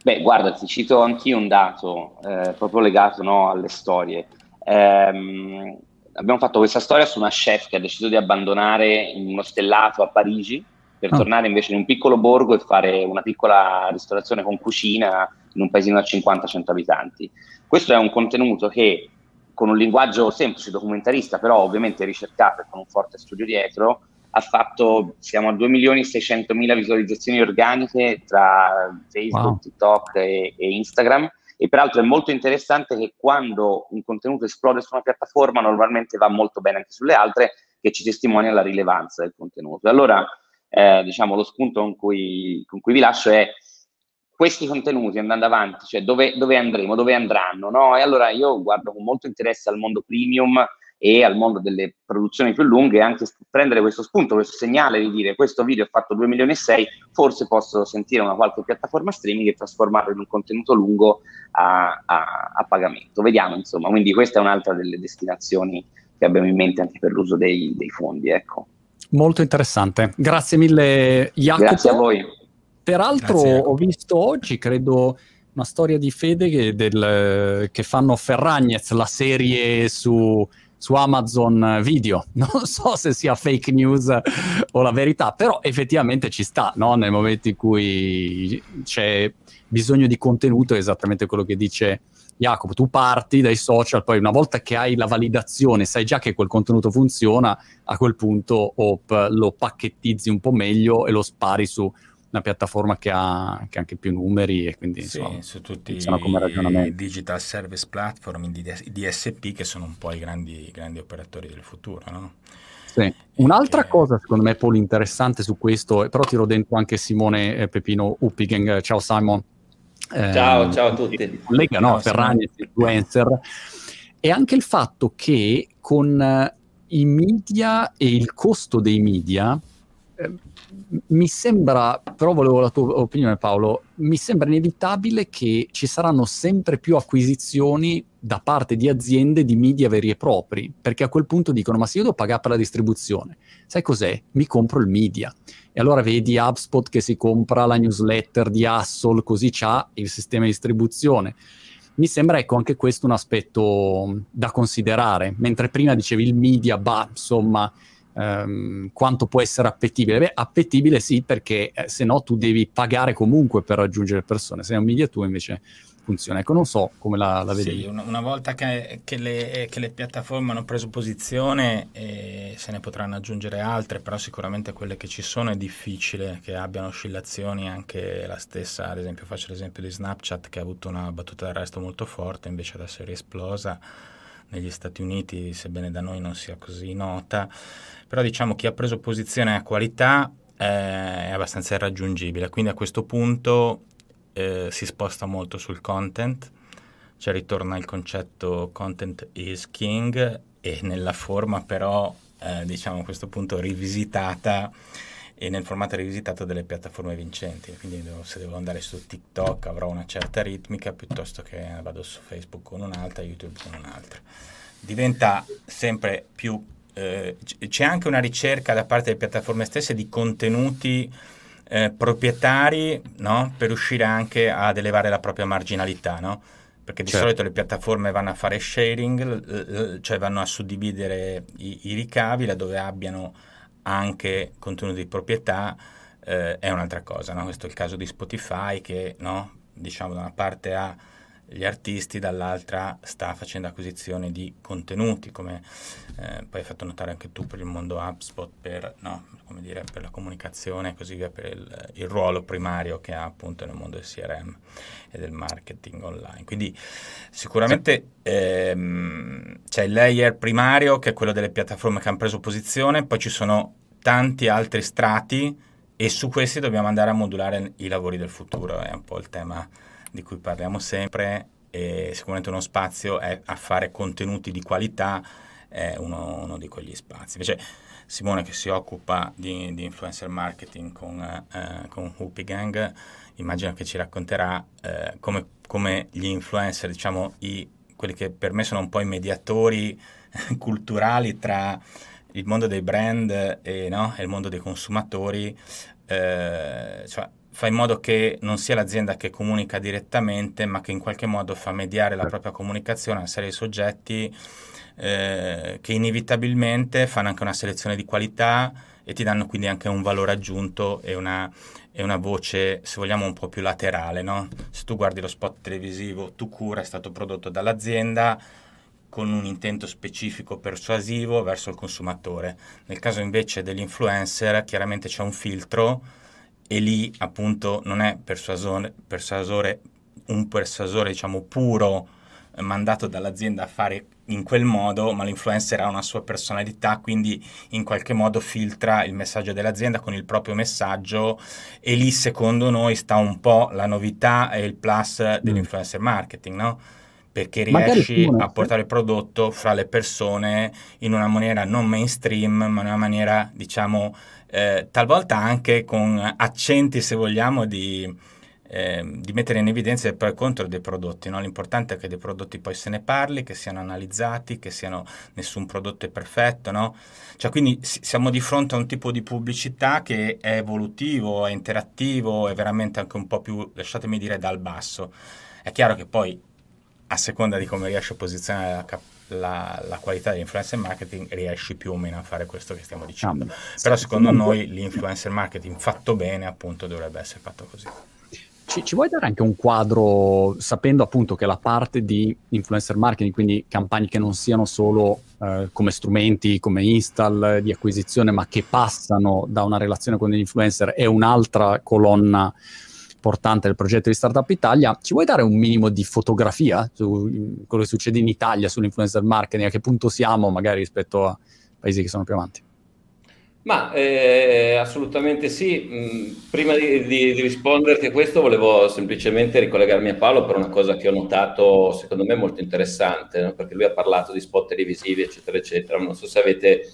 Beh, guarda, ti cito anch'io un dato eh, proprio legato no, alle storie. Ehm, abbiamo fatto questa storia su una chef che ha deciso di abbandonare uno stellato a Parigi per oh. tornare invece in un piccolo borgo e fare una piccola ristorazione con cucina in un paesino da 50-100 abitanti. Questo è un contenuto che con un linguaggio semplice, documentarista, però ovviamente ricercato e con un forte studio dietro, ha fatto, siamo a 2 milioni e 600 mila visualizzazioni organiche tra Facebook, wow. TikTok e, e, Instagram. E peraltro è molto interessante che quando un contenuto esplode su una piattaforma, normalmente va molto bene anche sulle altre, che ci testimonia la rilevanza del contenuto. Allora, eh, diciamo, lo spunto con cui, con cui vi lascio è questi contenuti andando avanti, cioè dove, dove andremo, dove andranno, no? E allora io guardo con molto interesse al mondo premium e al mondo delle produzioni più lunghe, anche prendere questo spunto, questo segnale di dire questo video ha fatto 2 milioni e 6, forse posso sentire una qualche piattaforma streaming e trasformarlo in un contenuto lungo a, a, a pagamento. Vediamo, insomma, quindi questa è un'altra delle destinazioni che abbiamo in mente anche per l'uso dei, dei fondi, ecco. Molto interessante. Grazie mille Jacopo. Grazie a voi. Peraltro Grazie, ho visto oggi, credo, una storia di fede che, del, che fanno Ferragnez, la serie su, su Amazon Video. <laughs> Non so se sia fake news o la verità, però effettivamente ci sta, no? nel momento in cui c'è bisogno di contenuto, è esattamente quello che dice Jacopo. Tu parti dai social, poi una volta che hai la validazione, sai già che quel contenuto funziona, a quel punto op, lo pacchettizzi un po' meglio e lo spari su una piattaforma che ha, che ha, anche più numeri e quindi sì, insomma, su tutti i digital service platform, i DSP che sono un po' i grandi, grandi operatori del futuro, no? Sì. Un'altra che... cosa secondo me Paul interessante su questo, però tiro dentro anche Simone eh, Pepino Uppigen, ciao Simon. Eh, ciao, ciao a tutti. Collega, no, Ferragni, influencer. E anche il fatto che con uh, i media e il costo dei media eh, mi sembra, però volevo la tua opinione Paolo, mi sembra inevitabile che ci saranno sempre più acquisizioni da parte di aziende di media veri e propri, perché a quel punto dicono ma se io devo pagare per la distribuzione, sai cos'è? Mi compro il media. E allora vedi HubSpot che si compra la newsletter di Hassel, così c'ha il sistema di distribuzione. Mi sembra ecco anche questo un aspetto da considerare, mentre prima dicevi il media, bah, insomma, Um, quanto può essere appetibile? Beh, appetibile sì, perché eh, se no tu devi pagare comunque per raggiungere persone. Se è un media tu invece funziona. Ecco, non so come la, la vedi. Sì, una, una, volta che, che, le, che, le, piattaforme hanno preso posizione, eh, se ne potranno aggiungere altre, però sicuramente quelle che ci sono è difficile che abbiano oscillazioni anche la stessa. Ad esempio, faccio l'esempio di Snapchat che ha avuto una battuta d'arresto molto forte, invece adesso è riesplosa negli Stati Uniti, sebbene da noi non sia così nota. Però diciamo chi ha preso posizione a qualità eh, è abbastanza irraggiungibile, quindi a questo punto eh, si sposta molto sul content, cioè ritorna il concetto content is king e nella forma però eh, diciamo a questo punto rivisitata e nel formato rivisitato delle piattaforme vincenti. Quindi devo, se devo andare su TikTok avrò una certa ritmica piuttosto che vado su Facebook con un'altra, YouTube con un'altra. Diventa sempre più eh, c'è anche una ricerca da parte delle piattaforme stesse di contenuti eh, proprietari no? per riuscire anche ad elevare la propria marginalità, no? perché di certo. solito le piattaforme vanno a fare sharing, cioè vanno a suddividere i, i ricavi laddove abbiano anche contenuti di proprietà, eh, è un'altra cosa. No? Questo è il caso di Spotify che diciamo da una parte ha gli artisti, dall'altra sta facendo acquisizione di contenuti, come eh, poi hai fatto notare anche tu per il mondo HubSpot, per, no, dire, per la comunicazione e così via, per il, il, ruolo primario che ha appunto nel mondo del CRM e del marketing online. Quindi sicuramente ehm, c'è il layer primario che è quello delle piattaforme che hanno preso posizione, poi ci sono tanti altri strati e su questi dobbiamo andare a modulare i lavori del futuro, è un po' il tema di cui parliamo sempre e sicuramente uno spazio è a fare contenuti di qualità è uno, uno di quegli spazi. Invece Simone che si occupa di, di influencer marketing con, eh, con Whoopi Gang immagino che ci racconterà eh, come, come, gli influencer, diciamo i, quelli che per me sono un po' i mediatori <laughs> culturali tra il mondo dei brand e, no, e il mondo dei consumatori, eh, cioè fa in modo che non sia l'azienda che comunica direttamente, ma che in qualche modo fa mediare la propria comunicazione a una serie di soggetti eh, che inevitabilmente fanno anche una selezione di qualità e ti danno quindi anche un valore aggiunto e una, è una voce, se vogliamo, un po' più laterale, no? Se tu guardi lo spot televisivo, tu cura è stato prodotto dall'azienda con un intento specifico persuasivo verso il consumatore. Nel caso invece dell'influencer, chiaramente c'è un filtro e lì appunto non è persuasore, persuasore un persuasore diciamo puro mandato dall'azienda a fare in quel modo, ma l'influencer ha una sua personalità, quindi in qualche modo filtra il messaggio dell'azienda con il proprio messaggio e lì secondo noi sta un po' la novità e il plus mm. dell'influencer marketing, no? Perché riesci a portare il prodotto fra le persone in una maniera non mainstream, ma in una maniera, diciamo, eh, talvolta anche con accenti, se vogliamo, di eh, di mettere in evidenza il pro e contro dei prodotti. No? L'importante è che dei prodotti poi se ne parli, che siano analizzati, che siano nessun prodotto è perfetto. No? Cioè, quindi siamo di fronte a un tipo di pubblicità che è evolutivo, è interattivo, è veramente anche un po' più, lasciatemi dire, dal basso. È chiaro che poi, a seconda di come riesci a posizionare la, la, la, qualità dell'influencer marketing riesci più o meno a fare questo che stiamo dicendo. Ah, Però secondo noi l'influencer marketing fatto bene appunto dovrebbe essere fatto così. Ci, ci, vuoi dare anche un quadro, sapendo appunto che la parte di influencer marketing, quindi campagne che non siano solo eh, come strumenti, come install di acquisizione, ma che passano da una relazione con gli influencer, è un'altra colonna portante del progetto di Startup Italia. Ci vuoi dare un minimo di fotografia su quello che succede in Italia sull'influencer marketing? A che punto siamo magari rispetto a paesi che sono più avanti? Ma eh, assolutamente sì. Mm, prima di, di, di, risponderti a questo volevo semplicemente ricollegarmi a Paolo per una cosa che ho notato, secondo me molto interessante, no? perché lui ha parlato di spot televisivi, eccetera, eccetera. Non so se avete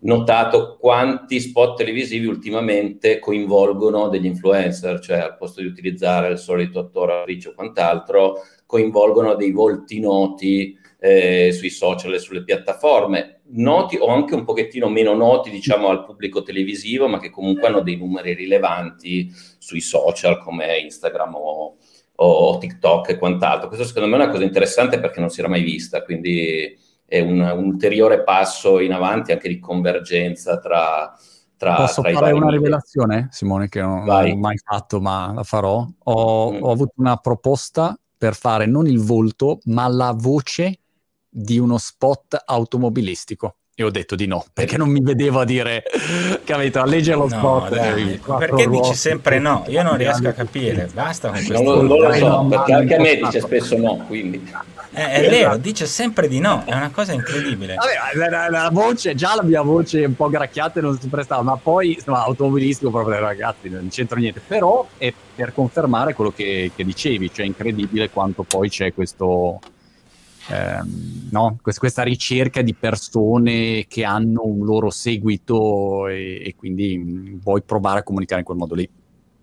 notato quanti spot televisivi ultimamente coinvolgono degli influencer, cioè al posto di utilizzare il solito attore, attrice o quant'altro, coinvolgono dei volti noti eh, sui social e sulle piattaforme, noti o anche un pochettino meno noti, diciamo, al pubblico televisivo, ma che comunque hanno dei numeri rilevanti sui social come Instagram o, o TikTok e quant'altro. Questo secondo me è una cosa interessante perché non si era mai vista, quindi è un, un ulteriore passo in avanti anche di convergenza tra, tra, Posso tra fare una rivelazione, Simone, che non, ho mai fatto, ma la farò. Ho, mm. ho, avuto una proposta per fare non il volto, ma la voce di uno spot automobilistico. E ho detto di no, perché non mi vedevo a dire, capito, a leggere lo no, spot. Dai, perché ruoti, dici sempre no? Io non riesco a capire, basta con questo. Non, non lo so, perché anche a me dice spesso no, quindi. Eh, è vero, dice sempre di no, è una cosa incredibile. Vabbè, la, la, la voce, già la mia voce un po' gracchiata non si prestava, ma poi insomma, automobilistico proprio ragazzi, non c'entra niente. Però è per confermare quello che, che dicevi, cioè incredibile quanto poi c'è questo ehm, no? questa ricerca di persone che hanno un loro seguito e, e quindi vuoi provare a comunicare in quel modo lì.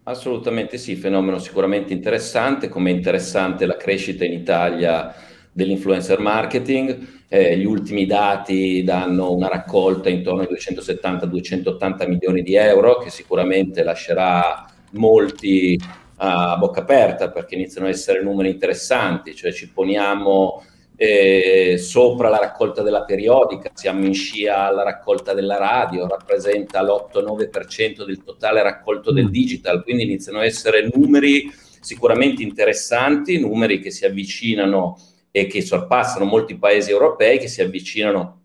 Assolutamente sì, fenomeno sicuramente interessante, come interessante la crescita in Italia dell'influencer marketing. Eh, gli ultimi dati danno una raccolta intorno ai 270-280 milioni di euro che sicuramente lascerà molti a bocca aperta perché iniziano a essere numeri interessanti, cioè ci poniamo eh, sopra la raccolta della periodica, siamo in scia alla raccolta della radio, rappresenta l'8-9% del totale raccolto del mm. digital, quindi iniziano a essere numeri sicuramente interessanti, numeri che si avvicinano e che sorpassano molti paesi europei, che si avvicinano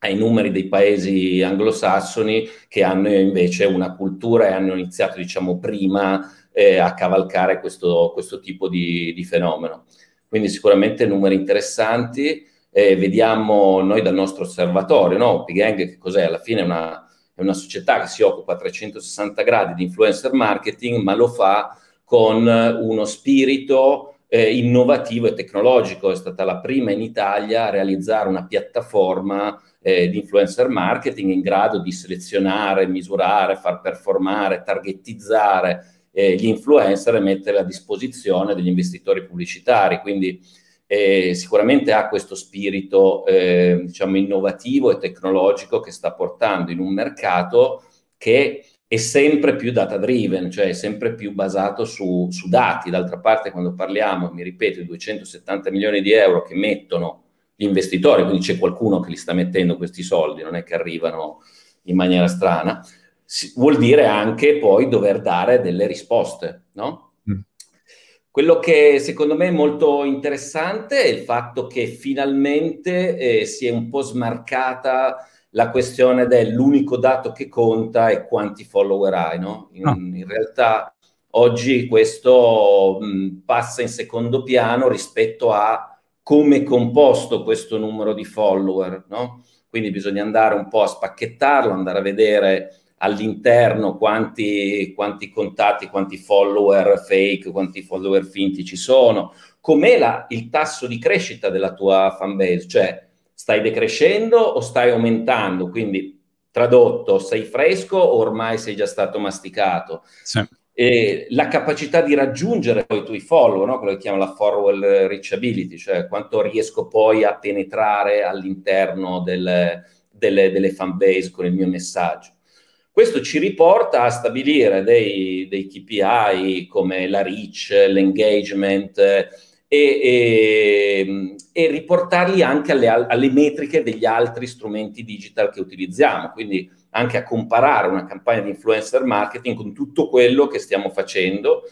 ai numeri dei paesi anglosassoni che hanno invece una cultura e hanno iniziato, diciamo, prima eh, a cavalcare questo, questo tipo di, di fenomeno quindi sicuramente numeri interessanti. Eh, vediamo noi dal nostro osservatorio, no? Pigang che cos'è? Alla fine è una, è una società che si occupa a 360 gradi di influencer marketing, ma lo fa con uno spirito eh, innovativo e tecnologico. È stata la prima in Italia a realizzare una piattaforma eh, di influencer marketing in grado di selezionare, misurare, far performare, targetizzare eh, gli influencer e mettere a disposizione degli investitori pubblicitari. Quindi eh, sicuramente ha questo spirito eh, diciamo innovativo e tecnologico che sta portando in un mercato che è sempre più data driven, cioè è sempre più basato su, su dati. D'altra parte, quando parliamo, mi ripeto, di 270 milioni di euro che mettono gli investitori, quindi c'è qualcuno che li sta mettendo questi soldi, non è che arrivano in maniera strana vuol dire anche poi dover dare delle risposte, no? Mm. Quello che secondo me è molto interessante è il fatto che finalmente eh, si è un po' smarcata la questione dell'unico dato che conta è quanti follower hai, no? In, ah. in realtà oggi questo mh, passa in secondo piano rispetto a come è composto questo numero di follower, no? Quindi bisogna andare un po' a spacchettarlo, andare a vedere all'interno quanti, quanti contatti, quanti follower fake, quanti follower finti ci sono, com'è la, il tasso di crescita della tua fanbase, cioè stai decrescendo o stai aumentando, quindi tradotto, sei fresco o ormai sei già stato masticato. Sì. E la capacità di raggiungere poi i tuoi follower, no? quello che chiama la forward reachability, cioè quanto riesco poi a penetrare all'interno del, delle, delle fan base con il mio messaggio. Questo ci riporta a stabilire dei, dei KPI come la reach, l'engagement e, e, e riportarli anche alle, alle, metriche degli altri strumenti digital che utilizziamo, quindi anche a comparare una campagna di influencer marketing con tutto quello che stiamo facendo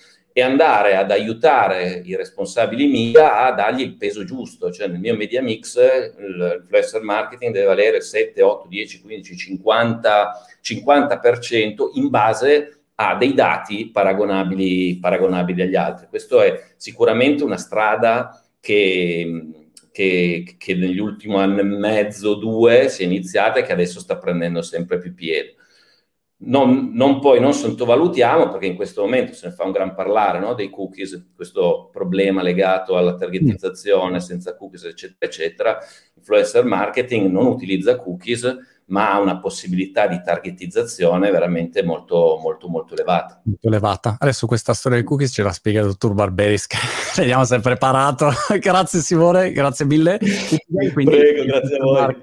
e andare ad aiutare i responsabili media a dargli il peso giusto, cioè nel mio media mix l'influencer marketing deve valere 7, 8, 10, 15, 50, 50% in base a dei dati paragonabili, paragonabili agli altri. Questo è sicuramente una strada che, che, che negli ultimi anni e mezzo, due, si è iniziata e che adesso sta prendendo sempre più piede non, non, poi non sottovalutiamo, perché in questo momento se ne fa un gran parlare no, dei cookies, questo problema legato alla targetizzazione senza cookies, eccetera, eccetera. Influencer marketing non utilizza cookies, ma ha una possibilità di targetizzazione veramente molto, molto, molto elevata. Molto elevata. Adesso questa storia dei cookies ce la spiega il dottor Barberis, vediamo <laughs> se è preparato. <laughs> grazie Simone, grazie mille. Quindi, Prego, grazie a voi.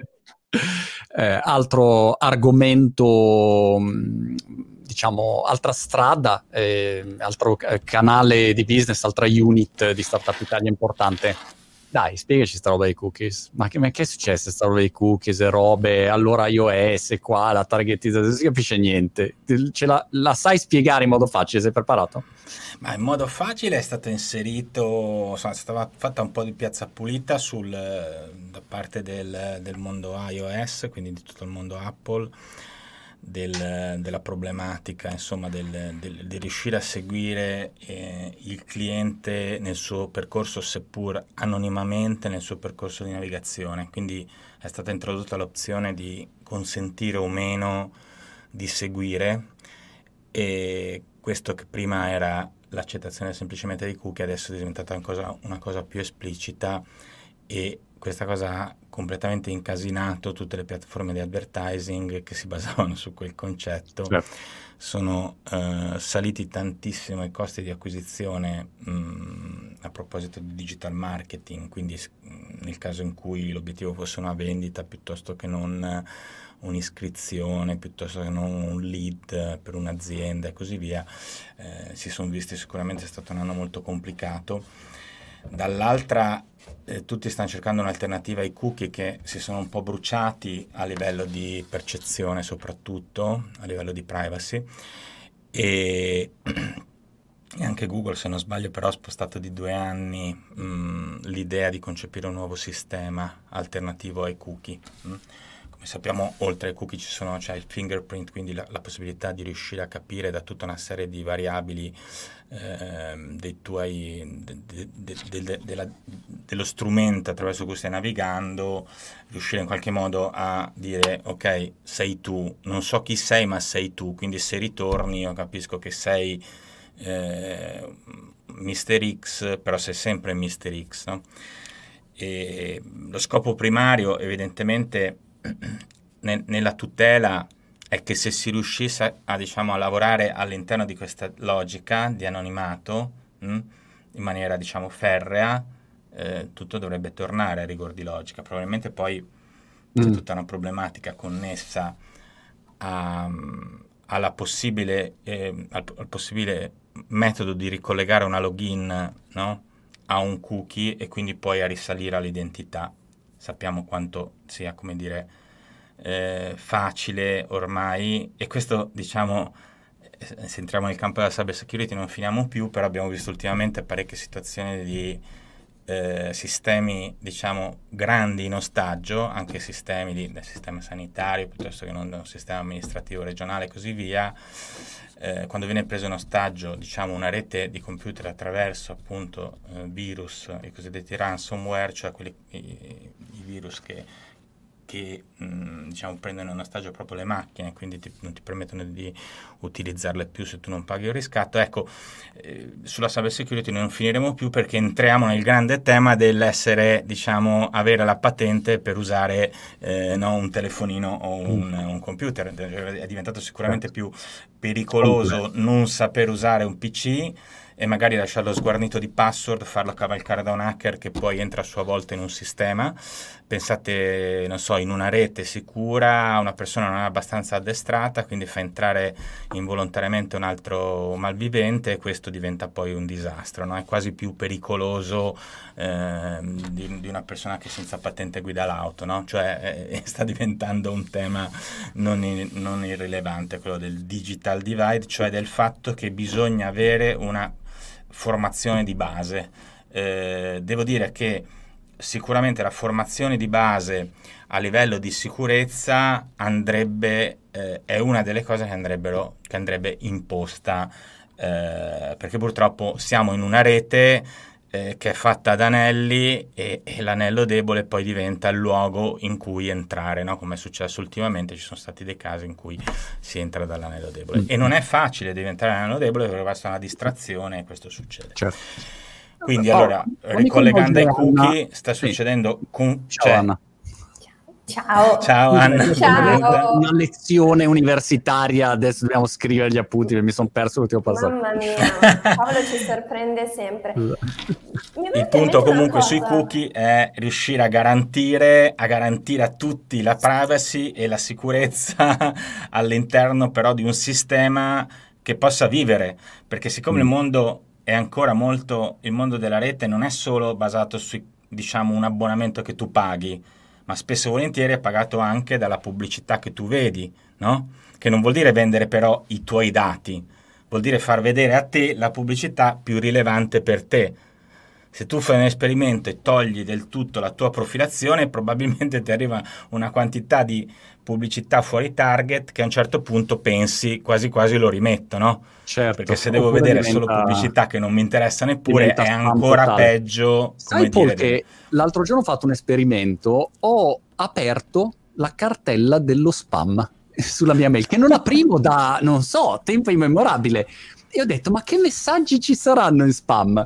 Eh, altro argomento, diciamo, altra strada, eh, altro canale di business, altra unit di Startup Italia importante. Dai, spiegaci sta roba dei cookies. Ma che, ma che è successo sta roba dei cookies robe? Allora iOS qua, la targetizzazione, non si capisce niente. La, la sai spiegare in modo facile? Sei preparato? Ma in modo facile è stato inserito, insomma, è stata fatta un po' di piazza pulita sul, da parte del, del mondo iOS, quindi di tutto il mondo Apple, del, della problematica, insomma, del, del, di riuscire a seguire eh, il cliente nel suo percorso, seppur anonimamente, nel suo percorso di navigazione. Quindi è stata introdotta l'opzione di consentire o meno di seguire e questo che prima era l'accettazione semplicemente dei cookie adesso è diventata una cosa, una cosa più esplicita e questa cosa completamente incasinato tutte le piattaforme di advertising che si <laughs> basavano su quel concetto. Certo. Sono uh, saliti tantissimo i costi di acquisizione mh, mm, a proposito di digital marketing, quindi mh, nel caso in cui l'obiettivo fosse una vendita piuttosto che non un'iscrizione piuttosto che non un lead per un'azienda e così via, eh, si sono visti sicuramente è stato un anno molto complicato. Dall'altra eh, tutti stanno cercando un'alternativa ai cookie che si sono un po' bruciati a livello di percezione soprattutto, a livello di privacy e, <clears throat> anche Google se non sbaglio però ha spostato di due anni mh, mm, l'idea di concepire un nuovo sistema alternativo ai cookie. Mh come sappiamo oltre ai cookie ci sono, c'è il fingerprint, quindi la, la, possibilità di riuscire a capire da tutta una serie di variabili eh, tuoi, de, de, de, della, dello strumento attraverso cui stai navigando, riuscire in qualche modo a dire ok, sei tu, non so chi sei ma sei tu, quindi se ritorni io capisco che sei eh, Mr. X, però sei sempre Mr. X. No? Lo scopo primario evidentemente nella tutela è che se si riuscisse a, diciamo, a lavorare all'interno di questa logica di anonimato mh, mm, in maniera diciamo ferrea, eh, tutto dovrebbe tornare a rigor di logica. Probabilmente poi c'è mm. tutta una problematica connessa a, alla possibile, eh, al, al, possibile metodo di ricollegare una login no? a un cookie e quindi poi a risalire all'identità sappiamo quanto sia, come dire, eh, facile ormai. E questo diciamo eh, se entriamo nel campo della cyber security non finiamo più, però abbiamo visto ultimamente parecchie situazioni di eh, sistemi, diciamo, grandi in ostaggio, anche sistemi di, del sistema sanitario piuttosto che non un sistema amministrativo regionale e così via, eh, quando viene preso in ostaggio, diciamo, una rete di computer attraverso appunto eh, virus, i cosiddetti ransomware, cioè quelli, i, i virus che che mh, diciamo, prendono in ostaggio proprio le macchine, quindi ti, non ti permettono di utilizzarle più se tu non paghi il riscatto. Ecco, eh, sulla cyber security non finiremo più perché entriamo nel grande tema dell'essere, diciamo, avere la patente per usare eh, no, un telefonino o un, mm. un, computer. È diventato sicuramente più pericoloso non saper usare un PC e magari lasciarlo sguarnito di password, farlo cavalcare da un hacker che poi entra a sua volta in un sistema. Pensate, non so, in una rete sicura, una persona non è abbastanza addestrata, quindi fa entrare involontariamente un altro malvivente e questo diventa poi un disastro, no? è quasi più pericoloso eh, di, di, una persona che senza patente guida l'auto, no? cioè eh, <laughs> sta diventando un tema non, in, non irrilevante, quello del digital divide, cioè del fatto che bisogna avere una formazione di base. Eh, devo dire che sicuramente la formazione di base a livello di sicurezza andrebbe, eh, è una delle cose che, che andrebbe imposta, eh, perché purtroppo siamo in una rete eh, che è fatta ad anelli e, e, l'anello debole poi diventa il luogo in cui entrare, no? come è successo ultimamente, ci sono stati dei casi in cui si entra dall'anello debole. E non è facile diventare l'anello debole perché basta una distrazione e questo succede. Certo. Quindi oh, allora, ricollegando ai cookie, sta succedendo... Con, Ciao, cioè, Anna. Ciao. Ciao Anna. Ciao. Una lezione universitaria, adesso dobbiamo scrivere gli appunti perché mi sono perso l'ultimo passaggio. Mamma mia, <laughs> Paolo ci sorprende sempre. Il punto comunque sui cookie è riuscire a garantire, a garantire a tutti la privacy e la sicurezza <laughs> all'interno però di un sistema che possa vivere, perché siccome mm. il mondo è ancora molto, il mondo della rete non è solo basato su diciamo un abbonamento che tu paghi, ma spesso e volentieri è pagato anche dalla pubblicità che tu vedi, no? Che non vuol dire vendere però i tuoi dati, vuol dire far vedere a te la pubblicità più rilevante per te. Se tu fai un esperimento e togli del tutto la tua profilazione, <laughs> probabilmente ti arriva una quantità di pubblicità fuori target che a un certo punto pensi quasi quasi lo rimetto, no? Certo, Perché se devo vedere diventa, solo pubblicità che non mi interessa neppure è ancora totale. peggio. Sai Paul che l'altro giorno ho fatto un esperimento, ho aperto la cartella dello spam <laughs> sulla mia mail, che non aprivo da, non so, tempo immemorabile. E ho detto, ma che messaggi ci saranno in spam?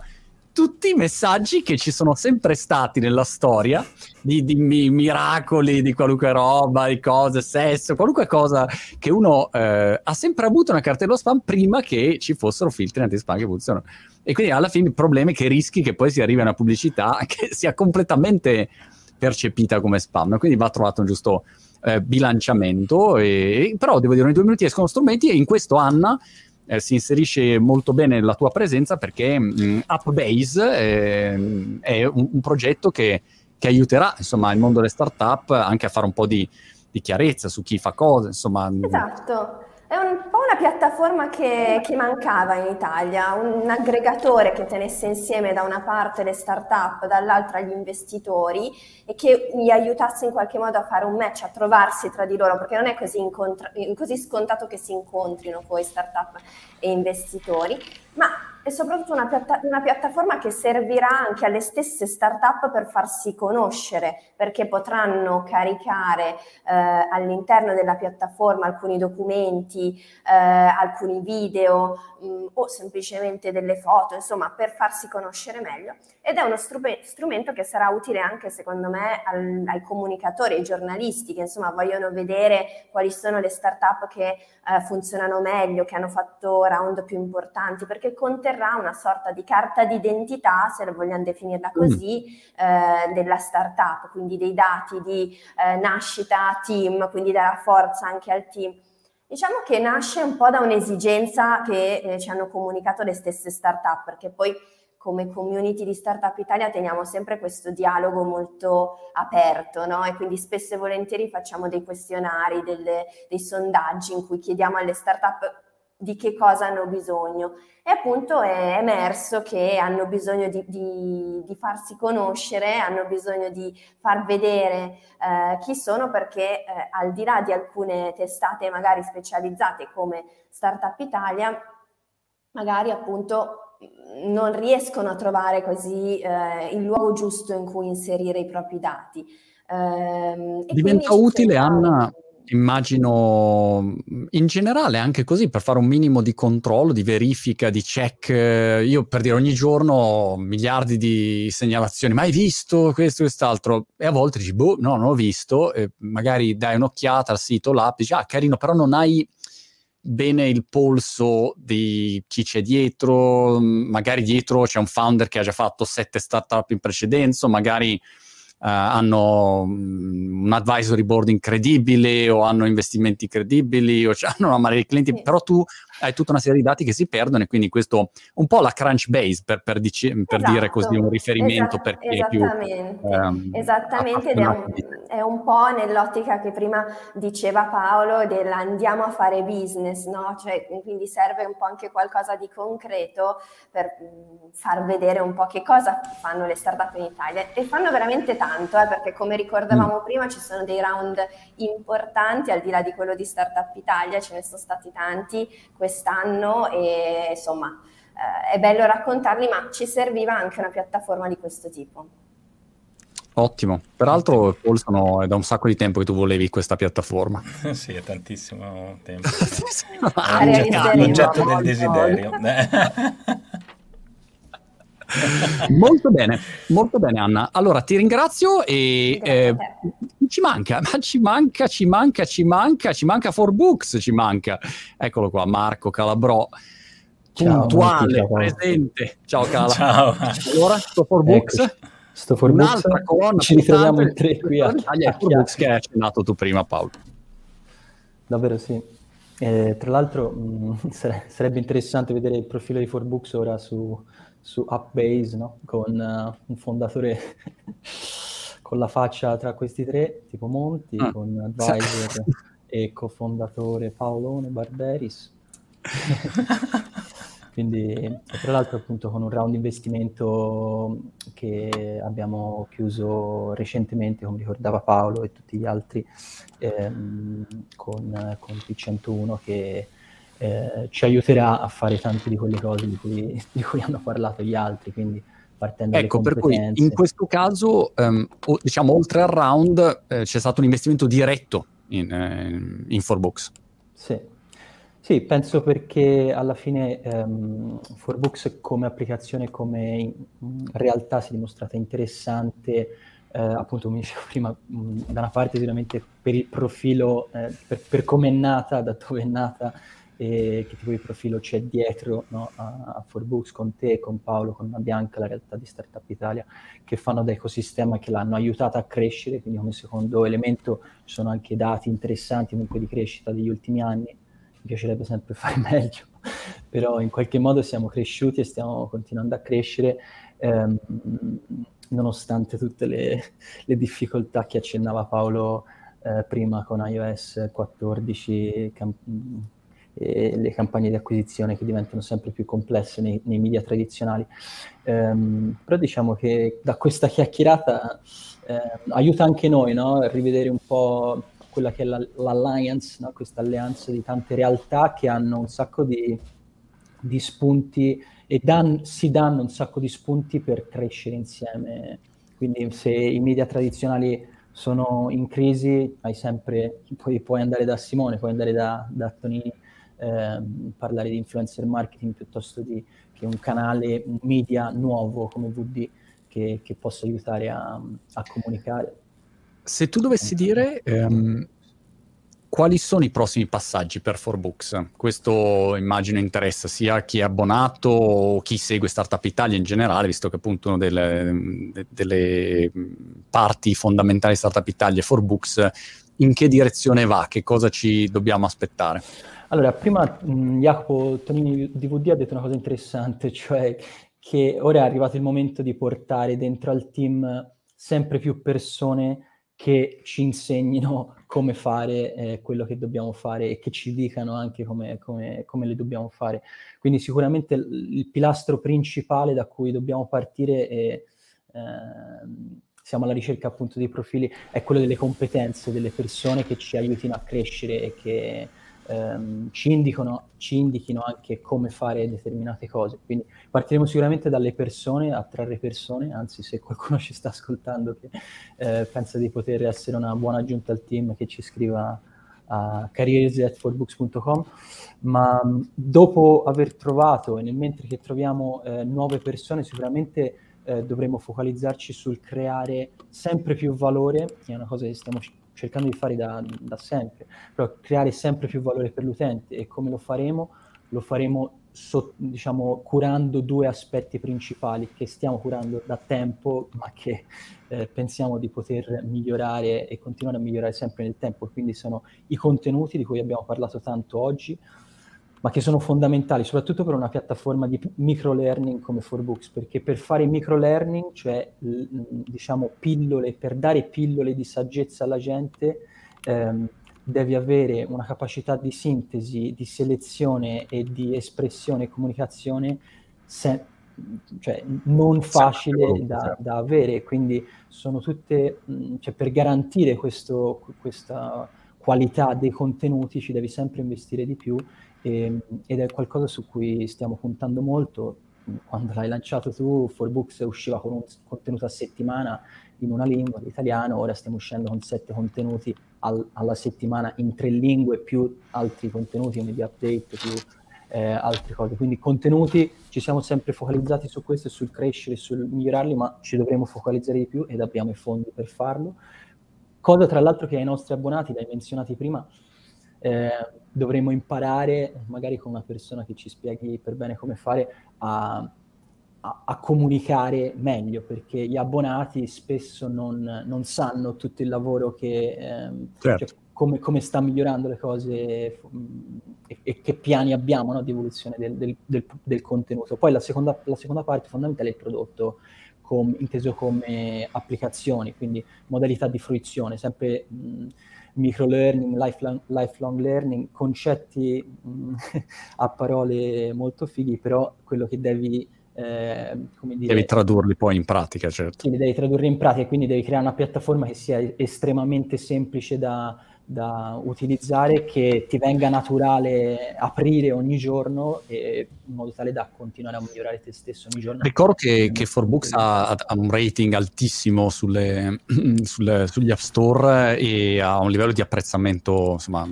Tutti i messaggi che ci sono sempre stati nella storia di, di mi, miracoli, di qualunque roba, di cose, sesso, qualunque cosa che uno eh, ha sempre avuto una cartella spam prima che ci fossero filtri anti-spam che funzionano. E quindi alla fine il problema è che rischi che poi si arrivi a una pubblicità <laughs> che sia completamente percepita come spam. Quindi va trovato un giusto eh, bilanciamento. E, però devo dire, nei due minuti escono strumenti e in questo Anna eh, si inserisce molto bene la tua presenza perché mh, mm, Upbase eh, è un, un progetto che, che, aiuterà insomma, il mondo delle startup anche a fare un po' di, di chiarezza su chi fa cosa. Insomma. Esatto. È un po' una piattaforma che, che, mancava in Italia, un aggregatore che tenesse insieme da una parte le start-up, dall'altra gli investitori e che gli aiutasse in qualche modo a fare un match, a trovarsi tra di loro, perché non è così, incontra- così scontato che si incontrino poi start-up e investitori, ma è soprattutto una, piatta- una, piattaforma che servirà anche alle stesse start-up per farsi conoscere, perché potranno caricare eh, all'interno della piattaforma alcuni documenti, eh, alcuni video mh, mm, o semplicemente delle foto, insomma, per farsi conoscere meglio. Ed è uno strube- strumento che sarà utile anche, secondo me, al- ai comunicatori, ai giornalisti che insomma vogliono vedere quali sono le start-up che eh, funzionano meglio, che hanno fatto round più importanti, perché conterrà una sorta di carta d'identità, se la vogliamo definirla mm. così, mm. eh, della startup, quindi dei dati di eh, nascita team, quindi darà forza anche al team. Diciamo che nasce un po' da un'esigenza che eh, ci hanno comunicato le stesse startup, perché poi come community di Startup Italia teniamo sempre questo dialogo molto aperto, no? E quindi spesso e volentieri facciamo dei questionari, delle, dei sondaggi in cui chiediamo alle startup di che cosa hanno bisogno. E appunto è emerso che hanno bisogno di, di, di farsi conoscere, hanno bisogno di far vedere eh, chi sono perché eh, al di là di alcune testate magari specializzate come Startup Italia, magari appunto non riescono a trovare così eh, il luogo giusto in cui inserire i propri dati. Eh, Diventa utile, Anna, immagino in generale anche così per fare un minimo di controllo, di verifica, di check. Io per dire ogni giorno ho miliardi di segnalazioni, ma hai visto questo, quest'altro? E a volte dici, boh, no, non ho visto, e magari dai un'occhiata al sito, l'app, dici, ah, carino, però non hai bene il polso di chi c'è dietro, magari dietro c'è un founder che ha già fatto sette startup in precedenza, magari hanno um, un advisory board incredibile o hanno investimenti credibili o <laughs> hanno una marea di clienti, sì. però tu hai tutta una serie di dati che si perdono e quindi questo un po' la Crunchbase per, per, dici, per esatto. dire così un riferimento esatto. per chi è più ehm, esattamente ed è un, è un, po' nell'ottica che prima diceva Paolo dell'andiamo a fare business no? cioè, quindi serve un po' anche qualcosa di concreto per mh, far vedere un po' che cosa fanno le startup in Italia e fanno veramente tanto eh, perché come ricordavamo mm. prima ci sono dei round importanti al di là di quello di Startup Italia ce ne sono stati tanti quest'anno e insomma eh, è bello raccontarli, ma ci serviva anche una piattaforma di questo tipo. Ottimo, peraltro Paul sono, è da un sacco di tempo che tu volevi questa piattaforma. <laughs> sì, è tantissimo tempo. <laughs> l'oggetto del desiderio. <laughs> <laughs> molto bene, molto bene Anna. Allora ti ringrazio e eh, ci manca, ma <laughs> ci manca, ci manca, ci manca, ci manca for books, ci manca. Eccolo qua, Marco Calabrò. Ciao, puntuale, ciao, presente. Ciao Cala. Ciao. Allora, sto for books. Ecco, sto for Un'altra colonna. Ci ritroviamo in tre qui a, a for books che hai accennato tu prima Paolo. Davvero sì. Eh, tra l'altro <laughs> mh, sarebbe interessante vedere il profilo di Forbooks ora su, su Upbase, no? con uh, un fondatore <laughs> con la faccia tra questi tre, tipo Monti, mm. con advisor e cofondatore Paolone Barberis. <laughs> Quindi, tra l'altro, appunto, con un round investimento che abbiamo chiuso recentemente, come ricordava Paolo e tutti gli altri, ehm, con, con P101 che eh, ci aiuterà a fare tante di quelle cose di cui, <laughs> di cui hanno parlato gli altri, quindi partendo ecco, per cui in questo caso, o, diciamo, oltre al round, eh, c'è stato un investimento diretto in, eh, in Forbooks. Sì. sì. penso perché alla fine um, Forbooks come applicazione, come realtà si è dimostrata interessante, eh, appunto come dicevo prima, mh, da una parte sicuramente per il profilo, eh, per, per come è nata, da dove è nata, e che tipo di profilo c'è dietro no, a, a Forbooks con te, con Paolo, con Bianca, la realtà di Startup Italia, che fanno da ecosistema che l'hanno aiutata a crescere, quindi come secondo elemento ci sono anche dati interessanti comunque di crescita degli ultimi anni, mi piacerebbe sempre <laughs> fare meglio, però in qualche modo siamo cresciuti e stiamo continuando a crescere. Ehm, nonostante tutte le, <laughs> le, difficoltà che accennava Paolo eh, prima con iOS 14, cam- e le campagne di acquisizione che diventano sempre più complesse nei, nei media tradizionali. Um, però diciamo che da questa chiacchierata eh, aiuta anche noi no? a rivedere un po' quella che è la, l'alliance, no? questa alleanza di tante realtà che hanno un sacco di, di spunti e dan, si danno un sacco di spunti per crescere insieme. Quindi se i media tradizionali sono in crisi, hai sempre, puoi, puoi andare da Simone, puoi andare da, da Tonini, Ehm, parlare di influencer marketing piuttosto di, che un canale, un media nuovo come VD che, che possa aiutare a, a, comunicare. Se tu dovessi dire um, quali sono i prossimi passaggi per Forbooks? Questo immagino interessa sia chi è abbonato o chi segue Startup Italia in generale, visto che appunto una delle, delle parti fondamentali di Startup Italia è Forbooks. In che direzione va? Che cosa ci dobbiamo aspettare? Allora, prima mh, Jacopo Tonini di VD ha detto una cosa interessante, <laughs> cioè che ora è arrivato il momento di portare dentro al team sempre più persone che ci insegnino come fare eh, quello che dobbiamo fare e che ci dicano anche come, come, come le dobbiamo fare. Quindi sicuramente il, il, pilastro principale da cui dobbiamo partire è, eh, siamo alla ricerca appunto dei profili, è quello delle competenze delle persone che ci aiutino a crescere e che ehm, ci, indicano, ci indichino anche come fare determinate cose. Quindi partiremo sicuramente dalle persone, attrarre persone, anzi se qualcuno ci sta ascoltando che eh, pensa di poter essere una buona aggiunta al team, che ci scriva a careers.forbooks.com, ma dopo aver trovato e nel mentre che troviamo eh, nuove persone sicuramente eh, dovremo focalizzarci sul creare sempre più valore, che è una cosa che stiamo cercando di fare da, da sempre, però creare sempre più valore per l'utente e come lo faremo? Lo faremo so, diciamo, curando due aspetti principali che stiamo curando da tempo, ma che eh, pensiamo di poter migliorare e continuare a migliorare sempre nel tempo. Quindi sono i contenuti di cui abbiamo parlato tanto oggi, ma che sono fondamentali soprattutto per una piattaforma di micro learning come Forbooks, perché per fare micro learning, cioè diciamo pillole, per dare pillole di saggezza alla gente, ehm, devi avere una capacità di sintesi, di selezione e di espressione e comunicazione se- cioè, non facile da, da, avere, quindi sono tutte, cioè, per garantire questo, questa qualità dei contenuti ci devi sempre investire di più e, ehm, ed è qualcosa su cui stiamo puntando molto. Quando l'hai lanciato tu, Forbooks usciva con un contenuto a settimana in una lingua, l'italiano, ora stiamo uscendo con sette contenuti al, alla settimana in tre lingue, più altri contenuti, media update, più eh, altre cose. Quindi contenuti, ci siamo sempre focalizzati su questo, sul crescere, sul migliorarli, ma ci dovremo focalizzare di più ed abbiamo i fondi per farlo. Cosa tra l'altro che ai nostri abbonati, l'hai menzionati prima, eh, dovremmo imparare, magari con una persona che ci spieghi per bene come fare, a, a, a comunicare meglio, perché gli abbonati spesso non, non sanno tutto il lavoro che... Ehm, certo. cioè, come, come, sta migliorando le cose e, e, che piani abbiamo no, di evoluzione del, del, del, del, contenuto. Poi la seconda, la seconda parte fondamentale è il prodotto, com, inteso come applicazioni, quindi modalità di fruizione, sempre mh, micro learning, lifelong, lifelong learning, concetti mh, mm, <laughs> a parole molto fighi, però quello che devi eh, dire, devi tradurli poi in pratica, certo. Sì, devi tradurre in pratica, quindi devi creare una piattaforma che sia estremamente semplice da, da utilizzare che ti venga naturale aprire ogni giorno e, in modo tale da continuare a migliorare te stesso ogni giorno. Ricordo che, che Forbooks ha, ha, un rating altissimo sulle, <clears throat> sulle, sugli App Store e ha un livello di apprezzamento insomma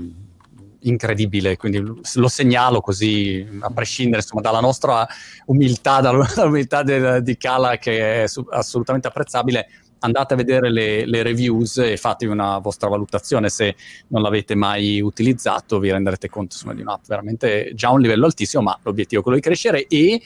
incredibile, quindi lo segnalo così a prescindere insomma, dalla nostra umiltà, dall'umiltà <laughs> di Kala che è assolutamente apprezzabile andate a vedere le, le, reviews e fatevi una vostra valutazione. Se non l'avete mai utilizzato, vi renderete conto insomma, di un'app veramente già a un livello altissimo, ma l'obiettivo è quello di crescere e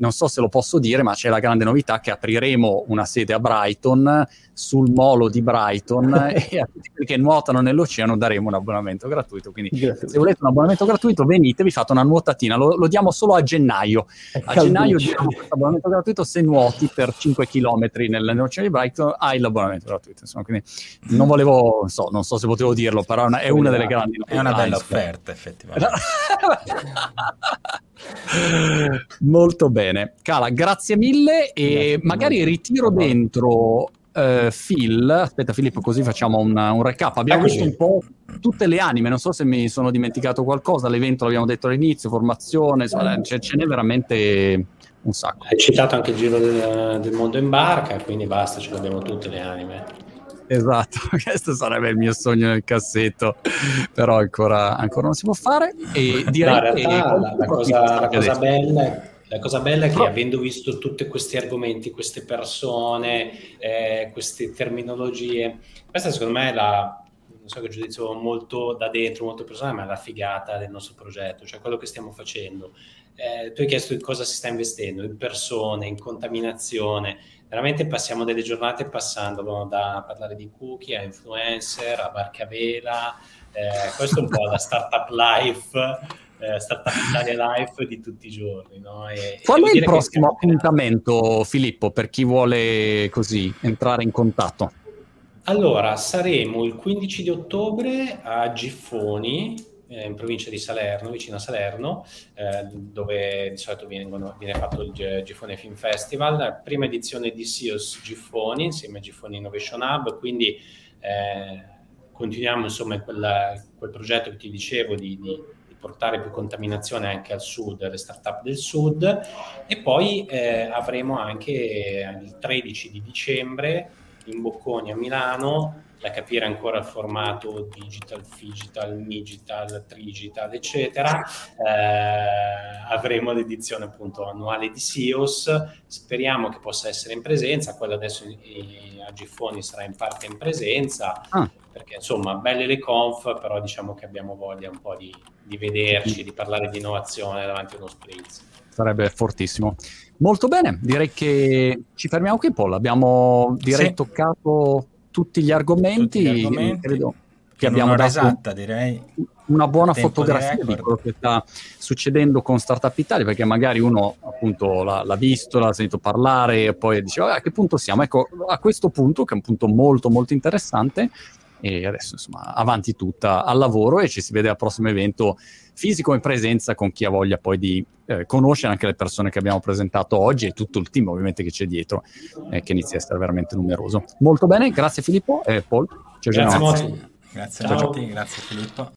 non so se lo posso dire, ma c'è la grande novità che apriremo una sede a Brighton, sul molo di Brighton, <laughs> e a tutti quelli che nuotano nell'oceano daremo un abbonamento gratuito. Quindi Grazie. se volete un abbonamento gratuito, venite, vi fate una nuotatina. Lo, lo diamo solo a gennaio. a gennaio diamo questo abbonamento gratuito se nuoti per 5 km nell'oceano di Brighton, hai l'abbonamento gratuito. Insomma, quindi non volevo, so, non so se potevo dirlo, però è una delle grandi novità. È una bella offerta, effettivamente. <laughs> Molto bene. Cala, grazie mille e magari ritiro dentro uh, Phil. Aspetta Filippo, così facciamo un, un recap. Abbiamo visto un po' tutte le anime, non so se mi sono dimenticato qualcosa, l'evento l'abbiamo detto all'inizio, formazione, ce, ce n'è veramente un sacco. Hai citato anche il giro del, del mondo in barca, quindi basta, ce l'abbiamo tutte le anime. Esatto, <laughs> questo sarebbe il mio sogno nel cassetto, però ancora, ancora non si può fare. E direi no, che la, la, cosa, la cosa bella è la cosa bella è che avendo visto tutti questi argomenti, queste persone, eh, queste terminologie, questa secondo me è la, non so che giudizio molto da dentro, molto personale, ma è la figata del nostro progetto, cioè quello che stiamo facendo. Eh, tu hai chiesto in cosa si sta investendo, in persone, in contaminazione, veramente passiamo delle giornate passando da parlare di cookie a influencer, a barca vela, eh, questo è un po' la startup life eh, Startup Italia Life di tutti i giorni. No? E, Qual è il prossimo appuntamento, Filippo, per chi vuole così entrare in contatto? Allora, saremo il 15 di ottobre a Giffoni, eh, in provincia di Salerno, vicino a Salerno, eh, dove di solito vengono, viene fatto il Giffoni Film Festival, prima edizione di SIOS Giffoni, insieme a Giffoni Innovation Hub, quindi eh, continuiamo insomma in quella, quel progetto che ti dicevo di, di, di, portare più contaminazione anche al sud, alle start-up del sud, e poi eh, avremo anche il 13 di dicembre in Bocconi a Milano da capire ancora il formato digital, digital, digital, trigital, eccetera. Eh, avremo l'edizione appunto annuale di SEOS, speriamo che possa essere in presenza, quello adesso a Giffoni sarà in parte in presenza, ah. perché insomma belle le conf, però diciamo che abbiamo voglia un po' di, di vederci, di parlare di innovazione davanti a uno sprint. Sarebbe fortissimo. Molto bene, direi che ci fermiamo qui, Paul. Abbiamo direi sì. toccato tutti gli argomenti, tutti gli argomenti credo che abbiamo dato esatta, direi. una buona fotografia di, di, quello che sta succedendo con Startup Italia, perché magari uno appunto l'ha, l'ha visto, l'ha sentito parlare e poi dice a che punto siamo? Ecco, a questo punto, che è un punto molto molto interessante, e adesso insomma avanti tutta al lavoro e ci si vede al prossimo evento fisico in presenza con chi ha voglia poi di eh, conoscere anche le persone che abbiamo presentato oggi e tutto il team ovviamente che c'è dietro eh, che inizia a essere veramente numeroso. Molto bene grazie Filippo e Paul. Ciao grazie, grazie a tutti grazie Filippo